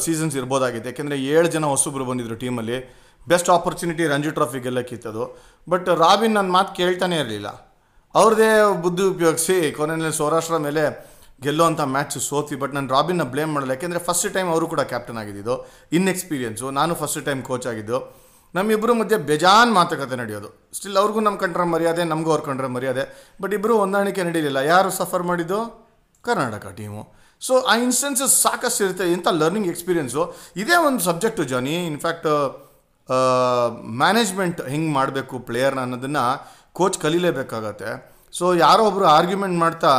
ಸೀಸನ್ಸ್ ಇರ್ಬೋದಾಗಿದೆ ಯಾಕೆಂದರೆ ಏಳು ಜನ ಹೊಸಬ್ರು ಬಂದಿದ್ರು ಟೀಮಲ್ಲಿ ಬೆಸ್ಟ್ ಆಪರ್ಚುನಿಟಿ ರಂಜಿ ಟ್ರಾಫಿ ಗೆಲ್ಲಕ್ಕಿತ್ತದು ಬಟ್ ರಾಬಿನ್ ನನ್ನ ಮಾತು ಕೇಳ್ತಾನೆ ಇರಲಿಲ್ಲ. ಅವ್ರದ್ದೇ ಬುದ್ಧಿ ಉಪಯೋಗಿಸಿ ಕೊನೆಯಲ್ಲಿ ಸೌರಾಷ್ಟ್ರ ಮೇಲೆ ಗೆಲ್ಲೋಂಥ ಮ್ಯಾಚ್ ಸೋತಿ ಬಟ್ ನಾನು ರಾಬಿನ್ನ ಬ್ಲೇಮ್ ಮಾಡಲ್ಲ. ಯಾಕೆಂದರೆ ಫಸ್ಟ್ ಟೈಮ್ ಅವರು ಕೂಡ ಕ್ಯಾಪ್ಟನ್ ಆಗಿದ್ದು ಇನ್ಎಕ್ಸ್ಪೀರಿಯನ್ಸು ನಾನು ಫಸ್ಟ್ ಟೈಮ್ ಕೋಚ್ ಆಗಿದ್ದು. ನಮ್ಮಿಬ್ಬರ ಮಧ್ಯೆ ಬೇಜಾನ್ ಮಾತುಕತೆ ನಡೆಯೋದು. ಸ್ಟಿಲ್ ಅವ್ರಿಗೂ ನಮ್ಮ ಕಂಡ್ರೆ ಮರ್ಯಾದೆ, ನಮಗೂ ಅವ್ರ ಕಂಡ್ರೆ ಮರ್ಯಾದೆ. ಬಟ್ ಇಬ್ಬರು ಹೊಂದಾಣಿಕೆ ನಡೀಲಿಲ್ಲ. ಯಾರು ಸಫರ್ ಮಾಡಿದ್ದು? ಕರ್ನಾಟಕ ಟೀಮು ಸೊ ಆ ಇನ್ಸ್ಟೆನ್ಸಸ್ ಸಾಕಷ್ಟು ಇರುತ್ತೆ. ಇಂಥ ಲರ್ನಿಂಗ್ ಎಕ್ಸ್ಪೀರಿಯೆನ್ಸು ಇದೇ ಒಂದು ಸಬ್ಜೆಕ್ಟು ಜಾನಿ ಇನ್ಫ್ಯಾಕ್ಟ್ ಮ್ಯಾನೇಜ್ಮೆಂಟ್ ಹೆಂಗೆ ಮಾಡಬೇಕು ಪ್ಲೇಯರ್ನ ಅನ್ನೋದನ್ನು ಕೋಚ್ ಕಲೀಲೇಬೇಕಾಗತ್ತೆ. ಸೊ ಯಾರೋ ಒಬ್ಬರು ಆರ್ಗ್ಯುಮೆಂಟ್ ಮಾಡ್ತಾ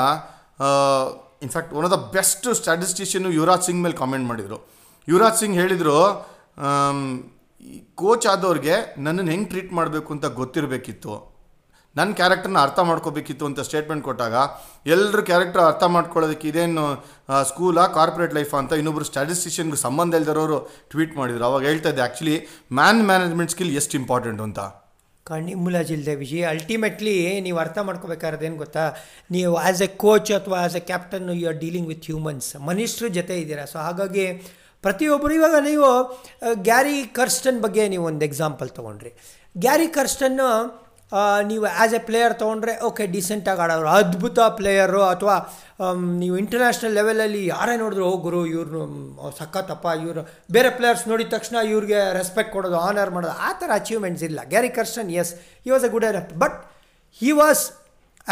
in fact one of the best statistician Yuvraj Singh ಮೇಲೆ ಕಾಮೆಂಟ್ ಮಾಡಿದರು. ಯುವರಾಜ್ ಸಿಂಗ್ ಹೇಳಿದರು ಕೋಚ್ ಆದವ್ರಿಗೆ ನನ್ನನ್ನು ಹೆಂಗೆ ಟ್ರೀಟ್ ಮಾಡಬೇಕು ಅಂತ ಗೊತ್ತಿರಬೇಕಿತ್ತು. ನನ್ನ ಕ್ಯಾರೆಕ್ಟರ್ನ ಅರ್ಥ ಮಾಡ್ಕೋಬೇಕಿತ್ತು ಅಂತ ಸ್ಟೇಟ್ಮೆಂಟ್ ಕೊಟ್ಟಾಗ ಎಲ್ಲರೂ ಕ್ಯಾರೆಕ್ಟರ್ ಅರ್ಥ ಮಾಡ್ಕೊಳ್ಳೋದಕ್ಕೆ ಇದೇನು ಸ್ಕೂಲಾ ಕಾರ್ಪೊರೇಟ್ ಲೈಫ್ ಅಂತ ಇನ್ನೊಬ್ರು ಸ್ಟ್ಯಾಟಿಸ್ಟಿಷನ್ಗೆ ಸಂಬಂಧ ಇಲ್ದಿರೋರು ಟ್ವೀಟ್ ಮಾಡಿದ್ರು. ಅವಾಗ ಹೇಳ್ತಾ ಇದ್ದೆ ಆ್ಯಕ್ಚುಲಿ ಮ್ಯಾನ್ ಮ್ಯಾನೇಜ್ಮೆಂಟ್ ಸ್ಕಿಲ್ ಎಷ್ಟು ಇಂಪಾರ್ಟೆಂಟ್ ಅಂತ. ಕಣ್ಣಿ ಮುಲಾಜಿಲ್ದೆ ವಿಜಯ್ ಅಲ್ಟಿಮೇಟ್ಲಿ ನೀವು ಅರ್ಥ ಮಾಡ್ಕೋಬೇಕಾದ್ರೆ ಏನು ಗೊತ್ತಾ? ನೀವು ಆ್ಯಸ್ ಎ ಕೋಚ್ ಅಥವಾ as a captain you are dealing with humans ಮನುಷ್ಯರ ಜೊತೆ ಇದ್ದೀರಾ. ಸೊ ಹಾಗಾಗಿ ಪ್ರತಿಯೊಬ್ಬರು ಇವಾಗ ನೀವು ಗ್ಯಾರಿ ಕರ್ಸ್ಟನ್ ಬಗ್ಗೆ ನೀವು ಒಂದು ಎಕ್ಸಾಂಪಲ್ ತೊಗೊಂಡ್ರಿ. ಗ್ಯಾರಿ ಕರ್ಸ್ಟನ್ನು ನೀವು ಆ್ಯಸ್ ಎ ಪ್ಲೇಯರ್ ತೊಗೊಂಡ್ರೆ ಓಕೆ ಡಿಸೆಂಟಾಗಿ ಆಡೋರು, ಅದ್ಭುತ ಪ್ಲೇಯರು ಅಥವಾ ನೀವು ಇಂಟರ್ನ್ಯಾಷನಲ್ ಲೆವೆಲಲ್ಲಿ ಯಾರೇ ನೋಡಿದ್ರು ಗುರು ಇವ್ರು ಸಖತ್ತಪ್ಪ, ಇವರು, ಬೇರೆ ಪ್ಲೇಯರ್ಸ್ ನೋಡಿದ ತಕ್ಷಣ ಇವ್ರಿಗೆ ರೆಸ್ಪೆಕ್ಟ್ ಕೊಡೋದು ಆನರ್ ಮಾಡೋದು, ಆ ಥರ ಅಚೀವ್ಮೆಂಟ್ಸ್ ಇಲ್ಲ. Gary Kirsten as he was a good enough but he was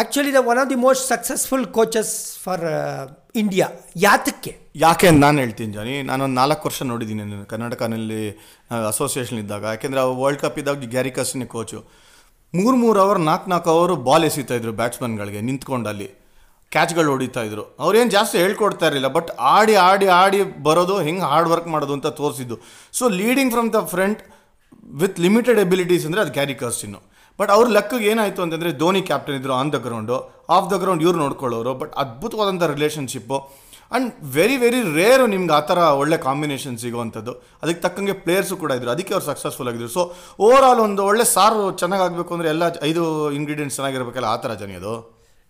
actually the one of the most successful coaches for India ಯಾತಕ್ಕೆ? ಯಾಕೆ ಅಂತ ನಾನು ಹೇಳ್ತೀನಿ ಜಾನಿ. ನಾನೊಂದು ನಾಲ್ಕು ವರ್ಷ ನೋಡಿದ್ದೀನಿ ಕರ್ನಾಟಕನಲ್ಲಿ ಅಸೋಸಿಯೇಷನ್ ಇದ್ದಾಗ. ಯಾಕೆಂದರೆ ವರ್ಲ್ಡ್ ಕಪ್ ಇದ್ದಾಗ ಗ್ಯಾರಿ ಕಸ್ನಿ ಕೋಚು ಮೂರು ಮೂರು ಅವರ್ ನಾಲ್ಕು ನಾಲ್ಕು ಅವರು ಬಾಲ್ ಎಸೀತಾ ಇದ್ರು ಬ್ಯಾಟ್ಸ್ಮನ್ಗಳಿಗೆ ನಿಂತ್ಕೊಂಡು ಅಲ್ಲಿ ಕ್ಯಾಚ್ಗಳು ಹೊಡಿತಾ ಇದ್ರು. ಅವ್ರೇನು ಜಾಸ್ತಿ ಹೇಳ್ಕೊಡ್ತಾ ಇರಲಿಲ್ಲ ಬಟ್ ಆಡಿ ಆಡಿ ಆಡಿ ಬರೋದು, ಹೆಂಗೆ ಹಾರ್ಡ್ ವರ್ಕ್ ಮಾಡೋದು ಅಂತ ತೋರಿಸಿದ್ದು. So leading from the front with limited abilities ಅಂದರೆ ಅದು ಕ್ಯಾರಿ ಕರ್ಸ್ಟಿನ್ನು ಬಟ್ ಅವ್ರ ಲೆಕ್ಕಗೆ ಏನಾಯಿತು ಅಂತಂದರೆ ಧೋನಿ ಕ್ಯಾಪ್ಟನ್ ಇದ್ದರು on the ground off the ground ಇವ್ರು ನೋಡ್ಕೊಳ್ಳೋರು ಬಟ್ ಅದ್ಭುತವಾದಂಥ relationship and very very rare ನಿಮ್ಗೆ ಆ ಥರ ಒಳ್ಳೆ ಕಾಂಬಿನೇಷನ್ ಸಿಗುವಂಥದ್ದು. ಅದಕ್ಕೆ ತಕ್ಕಂಗೆ ಪ್ಲೇಯರ್ಸು ಕೂಡ ಇದ್ದರು ಅದಕ್ಕೆ ಅವ್ರು ಸಕ್ಸಸ್ಫುಲ್ ಆಗಿದ್ರು. ಸೊ ಓವರ್ ಆಲ್ ಒಂದು ಒಳ್ಳೆ ಸಾರು ಚೆನ್ನಾಗಾಗಬೇಕು ಅಂದರೆ ಎಲ್ಲ ಐದು ಇಂಗ್ರೀಡಿಯೆಂಟ್ಸ್ ಚೆನ್ನಾಗಿರ್ಬೇಕಲ್ಲ ಆ ಥರ ಜನಿ ಅದು?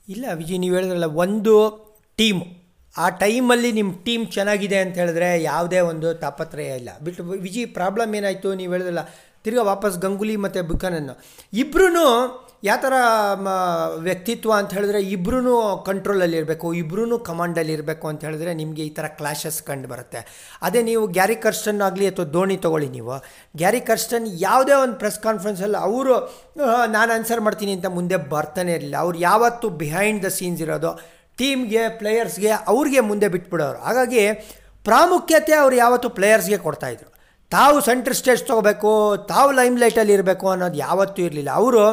ಇಲ್ಲ ವಿಜಯ್, ನೀವು ಹೇಳಿದ್ರಲ್ಲ, ಒಂದು ಟೀಮ್ ಆ ಟೈಮಲ್ಲಿ ನಿಮ್ಮ ಟೀಮ್ ಚೆನ್ನಾಗಿದೆ ಅಂತ ಹೇಳಿದ್ರೆ ಯಾವುದೇ ಒಂದು ತಾಪತ್ರಯ ಇಲ್ಲ. ಬಿಟ್ಟು ವಿಜಿ ಪ್ರಾಬ್ಲಮ್ ಏನಾಯಿತು? ನೀವು ಹೇಳಿದ್ರಲ್ಲ ತಿರ್ಗಾ ವಾಪಸ್ ಗಂಗೂಲಿ ಮತ್ತು ಬುಖಾನನ್ ಇಬ್ಬರೂ ಯಾವ ಥರ ವ್ಯಕ್ತಿತ್ವ ಅಂತ ಹೇಳಿದ್ರೆ ಇಬ್ಬರೂ ಕಂಟ್ರೋಲಲ್ಲಿ ಇರಬೇಕು ಇಬ್ಬರೂ ಕಮಾಂಡಲ್ಲಿ ಇರಬೇಕು ಅಂತ ಹೇಳಿದ್ರೆ ನಿಮಗೆ ಈ ಥರ ಕ್ಲಾಶಸ್ ಕಂಡು ಬರುತ್ತೆ. ಅದೇ ನೀವು ಗ್ಯಾರಿ ಕರ್ಸ್ಟನ್ ಆಗಲಿ ಅಥವಾ ಧೋನಿ ತೊಗೊಳ್ಳಿ ನೀವು. ಗ್ಯಾರಿ ಕರ್ಸ್ಟನ್ ಯಾವುದೇ ಒಂದು ಪ್ರೆಸ್ ಕಾನ್ಫರೆನ್ಸಲ್ಲಿ ಅವರು ನಾನು ಆನ್ಸರ್ ಮಾಡ್ತೀನಿ ಅಂತ ಮುಂದೆ ಬರ್ತಾನೆ ಇರಲಿಲ್ಲ. ಅವ್ರು ಯಾವತ್ತೂ ಬಿಹೈಂಡ್ ದ ಸೀನ್ಸ್ ಇರೋದು, ಟೀಮ್ಗೆ ಪ್ಲೇಯರ್ಸ್ಗೆ ಅವ್ರಿಗೆ ಮುಂದೆ ಬಿಟ್ಬಿಡೋರು. ಹಾಗಾಗಿ ಪ್ರಾಮುಖ್ಯತೆ ಅವ್ರು ಯಾವತ್ತೂ ಪ್ಲೇಯರ್ಸ್ಗೆ ಕೊಡ್ತಾಯಿದ್ರು ತಾವು ಸೆಂಟ್ರ್ ಸ್ಟೇಜ್ ತೊಗೋಬೇಕು, ತಾವು ಲೈಮ್ ಲೈಟಲ್ಲಿ ಇರಬೇಕು ಅನ್ನೋದು ಯಾವತ್ತೂ ಇರಲಿಲ್ಲ. ಅವರು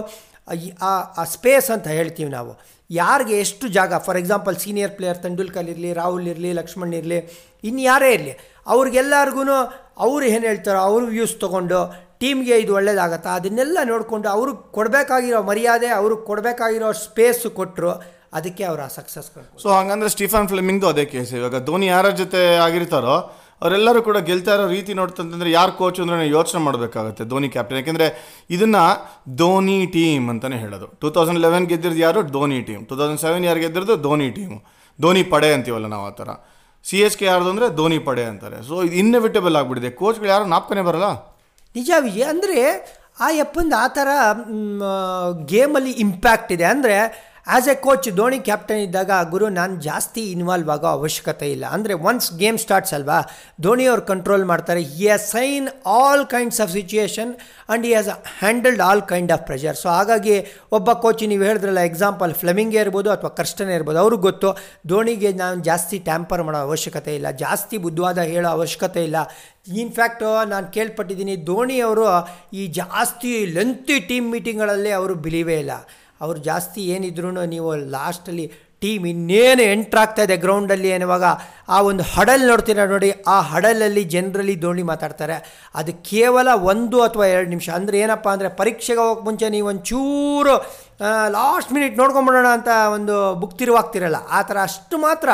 ಆ ಸ್ಪೇಸ್ ಅಂತ ಹೇಳ್ತೀವಿ ನಾವು. ಯಾರಿಗೆ ಎಷ್ಟು ಜಾಗ, for example senior player Tendulkar ಇರಲಿ, ರಾಹುಲ್ ಇರಲಿ, ಲಕ್ಷ್ಮಣ್ ಇರಲಿ, ಇನ್ನು ಯಾರೇ ಇರಲಿ ಅವ್ರಿಗೆಲ್ಲರಿಗೂ ಅವ್ರು ಏನು ಹೇಳ್ತಾರೋ ಅವ್ರ ವ್ಯೂಸ್ ತೊಗೊಂಡು ಟೀಮ್ಗೆ ಇದು ಒಳ್ಳೇದಾಗತ್ತಾ ಅದನ್ನೆಲ್ಲ ನೋಡಿಕೊಂಡು ಅವ್ರಿಗೆ ಕೊಡಬೇಕಾಗಿರೋ ಮರ್ಯಾದೆ ಅವ್ರಿಗೆ ಕೊಡಬೇಕಾಗಿರೋ ಸ್ಪೇಸ್ ಕೊಟ್ಟರು ಅದಕ್ಕೆ ಅವರು ಆ ಸಕ್ಸಸ್ ಸೊ ಹಂಗಂದ್ರೆ ಸ್ಟೀಫನ್ ಫ್ಲೆಮಿಂಗ್ದು ಅದೇ ಕೇಸ್ ಇವಾಗ ಧೋನಿ ಯಾರ ಜೊತೆ ಆಗಿರ್ತಾರೋ ಅವರೆಲ್ಲರೂ ಕೂಡ ಗೆಲ್ತಾ ಇರೋ ರೀತಿ ನೋಡ್ತಂತಂದರೆ ಯಾರು ಕೋಚ್ ಅಂದ್ರೆ ಯೋಚನೆ ಮಾಡಬೇಕಾಗುತ್ತೆ ಧೋನಿ ಕ್ಯಾಪ್ಟನ್ ಯಾಕೆಂದರೆ ಇದನ್ನು ಧೋನಿ ಟೀಮ್ ಅಂತಲೇ ಹೇಳೋದು. ಟೂ ತೌಸಂಡ್ ಲೆವೆನ್ ಗೆದ್ದಿರೋದು ಯಾರು? Dhoni team two thousand seven ಯಾರು ಗೆದ್ದಿರೋದು? ಧೋನಿ ಟೀಮು ಧೋನಿ ಪಡೆ ಅಂತೀವಲ್ಲ ನಾವು ಆ ಥರ. ಸಿ ಎಸ್ ಕೆ ಯಾರ್ದು ಅಂದರೆ ಧೋನಿ ಪಡೆ ಅಂತಾರೆ. ಸೊ ಇದು ಇನ್ನೆವಿಟೇಬಲ್ ಆಗಿಬಿಟ್ಟಿದೆ. ಕೋಚ್ಗಳು ಯಾರು? ನಾಪ್ಕನೇ ಬರಲ್ಲ? ನಿಜ ವಿಜಯ್, ಅಂದರೆ ಆ ಯಪ್ಪಂದು ಆ ಥರ ಗೇಮಲ್ಲಿ ಇಂಪ್ಯಾಕ್ಟ್ ಇದೆ. ಅಂದರೆ as a coach Dhoni captain ಇದ್ದಾಗ ಗುರು ನಾನು ಜಾಸ್ತಿ ಇನ್ವಾಲ್ವ್ ಆಗೋ ಅವಶ್ಯಕತೆ ಇಲ್ಲ. ಅಂದರೆ ಒನ್ಸ್ ಗೇಮ್ ಸ್ಟಾರ್ಟ್ಸ್ ಅಲ್ವಾ ಧೋನಿ ಅವ್ರು ಕಂಟ್ರೋಲ್ ಮಾಡ್ತಾರೆ. He has seen all kinds of situation and he has handled all kind of pressure so ಹಾಗಾಗಿ ಒಬ್ಬ ಕೋಚ್ ನೀವು ಹೇಳಿದ್ರಲ್ಲ ಎಕ್ಸಾಂಪಲ್ ಫ್ಲೆಮಿಂಗೇ ಇರ್ಬೋದು ಅಥವಾ ಕರ್ಸ್ಟನೇ ಇರ್ಬೋದು, ಅವ್ರಿಗೆ ಗೊತ್ತು ಧೋನಿಗೆ ನಾನು ಜಾಸ್ತಿ ಟ್ಯಾಂಪರ್ ಮಾಡೋ ಅವಶ್ಯಕತೆ ಇಲ್ಲ, ಜಾಸ್ತಿ ಬುದ್ಧವಾದ ಹೇಳೋ ಅವಶ್ಯಕತೆ ಇಲ್ಲ. ಇನ್ಫ್ಯಾಕ್ಟ್ ನಾನು ಕೇಳ್ಪಟ್ಟಿದ್ದೀನಿ ಧೋನಿ ಅವರು ಈ ಜಾಸ್ತಿ ಲೆಂತಿ ಟೀಮ್ ಮೀಟಿಂಗ್ಗಳಲ್ಲಿ ಅವರು ಬಿಲೀವೇ ಇಲ್ಲ. ಅವರು ಜಾಸ್ತಿ ಏನಿದ್ರು ನೀವು ಲಾಸ್ಟಲ್ಲಿ ಟೀಮ್ ಇನ್ನೇನು ಎಂಟ್ರಾಗ್ತಾ ಇದೆ ಗ್ರೌಂಡಲ್ಲಿ ಅನ್ನುವಾಗ ಆ ಒಂದು ಹಡಲ್ ನೋಡ್ತೀರಾ ನೋಡಿ, ಆ ಹಡಲಲ್ಲಿ ಜನರಲ್ಲಿ ಧೋನಿ ಮಾತಾಡ್ತಾರೆ. ಅದು ಕೇವಲ ಒಂದು ಅಥವಾ ಎರಡು ನಿಮಿಷ. ಅಂದರೆ ಏನಪ್ಪ ಅಂದರೆ ಪರೀಕ್ಷೆಗೆ ಹೋಗೋಕೆ ಮುಂಚೆ ನೀವು ಒಂಚೂರು ಲಾಸ್ಟ್ ಮಿನಿಟ್ ನೋಡ್ಕೊಂಬಿಡೋಣ ಅಂತ ಒಂದು ಬುಕ್ ತಿರುವಾಗ್ತಿರಲ್ಲ. ಆ ಥರ ಅಷ್ಟು ಮಾತ್ರ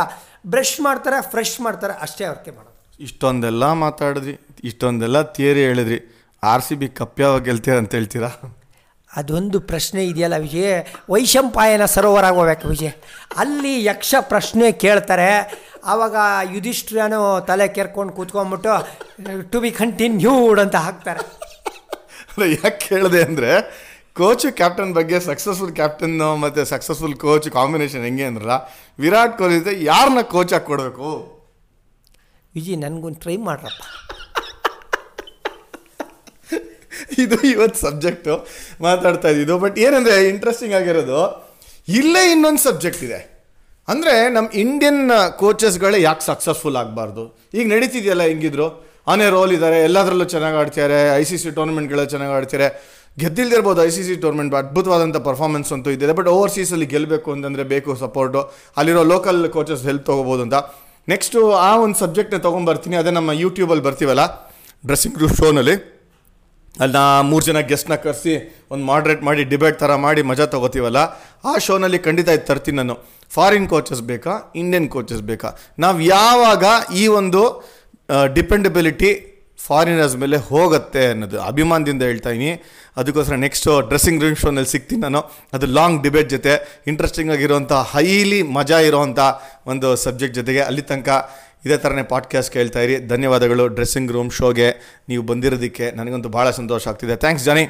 ಬ್ರಷ್ ಮಾಡ್ತಾರೆ, ಫ್ರೆಶ್ ಮಾಡ್ತಾರೆ, ಅಷ್ಟೇ ಅವ್ರಿಗೆ ಮಾಡೋದು. ಇಷ್ಟೊಂದೆಲ್ಲ ಮಾತಾಡಿದ್ರಿ, ಇಷ್ಟೊಂದೆಲ್ಲ ಥಿಯರಿ ಹೇಳಿದ್ರಿ. ಆರ್ ಸಿ ಬಿ ಕಪ್ ಯಾವಾಗ ಗೆಲ್ತೀರ ಅಂತ ಹೇಳ್ತೀರಾ? ಅದೊಂದು ಪ್ರಶ್ನೆ ಇದೆಯಲ್ಲ ವಿಜಯ್? ವೈಶಂಪಾಯನ ಸರೋವರ ಹೋಗ್ಬೇಕು ವಿಜಯ. ಅಲ್ಲಿ ಯಕ್ಷ ಪ್ರಶ್ನೆ ಕೇಳ್ತಾರೆ. ಆವಾಗ ಯುಧಿಷ್ಠಿರನು ತಲೆ ಕೆರ್ಕೊಂಡು ಕೂತ್ಕೊಂಡ್ಬಿಟ್ಟು ಟು ಬಿ ಕಂಟಿನ್ಯೂಡ್ ಅಂತ ಹಾಕ್ತಾರೆ. ಅಲ್ಲ ಯಾಕೆ ಕೇಳಿದೆ ಅಂದರೆ ಕೋಚ್ ಕ್ಯಾಪ್ಟನ್ ಬಗ್ಗೆ ಸಕ್ಸಸ್ಫುಲ್ ಕ್ಯಾಪ್ಟನ್ ಮತ್ತು ಸಕ್ಸಸ್ಫುಲ್ ಕೋಚ್ ಕಾಂಬಿನೇಷನ್ ಹೆಂಗೆ ಅಂದ್ರಲ್ಲ ವಿರಾಟ್ ಕೊಹ್ಲಿ ಜೊತೆ ಯಾರನ್ನ ಕೋಚ್ ಹಾಕಿ ಕೊಡಬೇಕು? ವಿಜಿ ನನಗೊಂದು ಟ್ರೈ ಮಾಡ್ರಪ್ಪ. ಇದು ಇವತ್ತು ಸಬ್ಜೆಕ್ಟು ಮಾತಾಡ್ತಾ ಇದ್ದಿದ್ದು. ಬಟ್ ಏನಂದರೆ ಇಂಟ್ರೆಸ್ಟಿಂಗ್ ಆಗಿರೋದು, ಇಲ್ಲೇ ಇನ್ನೊಂದು ಸಬ್ಜೆಕ್ಟ್ ಇದೆ. ಅಂದರೆ ನಮ್ಮ ಇಂಡಿಯನ್ ಕೋಚಸ್ಗಳೇ ಯಾಕೆ ಸಕ್ಸಸ್ಫುಲ್ ಆಗಬಾರ್ದು? ಈಗ ನಡೀತಿದೆಯಲ್ಲ, ಹೆಂಗಿದ್ರು? ಆನೆ ರೋಲ್ ಇದ್ದಾರೆ ಎಲ್ಲದರಲ್ಲೂ ಚೆನ್ನಾಗಿ ಆಡ್ತಾರೆ ಐ ಸಿ ಸಿ ಟೂರ್ನಮೆಂಟ್ಗಳು ಚೆನ್ನಾಗಿ ಆಡ್ತಾರೆ ಗೆದ್ದಿಲ್ದಿರ್ಬೋದು ಐ ಸಿ ಸಿ ಟೂರ್ನಮೆಂಟ್ ಅದ್ಭುತವಾದಂಥ ಪರ್ಫಾರ್ಮೆನ್ಸ್ ಅಂತೂ ಇದ್ದಿದೆ. ಬಟ್ ಓವರ್ಸೀಸಲ್ಲಿ ಗೆಲ್ಲಬೇಕು ಅಂತಂದರೆ ಬೇಕು ಸಪೋರ್ಟು ಅಲ್ಲಿರೋ ಲೋಕಲ್ ಕೋಚಸ್ ಹೆಲ್ಪ್ ತೊಗೋಬೋದು ಅಂತ. ನೆಕ್ಸ್ಟು ಆ ಒಂದು ಸಬ್ಜೆಕ್ಟ್ನ ತೊಗೊಂಬರ್ತೀನಿ ಅದೇ ನಮ್ಮ ಯೂಟ್ಯೂಬಲ್ಲಿ ಬರ್ತೀವಲ್ಲ? ಡ್ರೆಸ್ಸಿಂಗ್ ರೂಮ್ ಶೋನಲ್ಲಿ ಅಲ್ಲಿ ನಾ ಮೂರು ಜನ ಗೆಸ್ಟ್ನ ಕರೆಸಿ ಒಂದು ಮಾಡ್ರೇಟ್ ಮಾಡಿ ಡಿಬೇಟ್ ಥರ ಮಾಡಿ ಮಜಾ ತೊಗೋತೀವಲ್ಲ, ಆ ಶೋನಲ್ಲಿ ಖಂಡಿತ ಇದು ತರ್ತೀನಿ ನಾನು. ಫಾರಿನ್ ಕೋಚಸ್ ಬೇಕಾ? ಇಂಡಿಯನ್ ಕೋಚಸ್ ಬೇಕಾ? ನಾವು ಯಾವಾಗ ಈ ಒಂದು ಡಿಪೆಂಡಬಿಲಿಟಿ ಫಾರಿನರ್ಸ್ ಮೇಲೆ ಹೋಗುತ್ತೆ ಅನ್ನೋದು ಅಭಿಮಾನದಿಂದ ಹೇಳ್ತಾ ಇದ್ದೀನಿ ಅದಕ್ಕೋಸ್ಕರ ನೆಕ್ಸ್ಟು ಡ್ರೆಸ್ಸಿಂಗ್ ರೂಮ್ ಶೋನಲ್ಲಿ ಸಿಗ್ತೀನಿ ನಾನು. ಅದು ಲಾಂಗ್ ಡಿಬೇಟ್ ಜೊತೆ ಇಂಟ್ರೆಸ್ಟಿಂಗ್ ಆಗಿರುವಂಥ ಹೈಲಿ ಮಜಾ ಇರೋವಂಥ ಒಂದು ಸಬ್ಜೆಕ್ಟ್ ಜೊತೆಗೆ ಅಲ್ಲಿ ತನಕ ಇದೇ ಥರನೇ ಪಾಡ್ಕಾಸ್ಟ್ ಕೇಳ್ತಾ ಇರಿ. ಧನ್ಯವಾದಗಳು. ಡ್ರೆಸ್ಸಿಂಗ್ ರೂಮ್ ಶೋಗೆ ನೀವು ಬಂದಿರೋದಕ್ಕೆ ನನಗಂತೂ ಭಾಳ ಸಂತೋಷ ಆಗ್ತಿದೆ. Thanks Johnny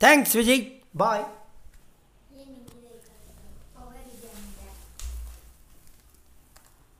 thanks Vijay bye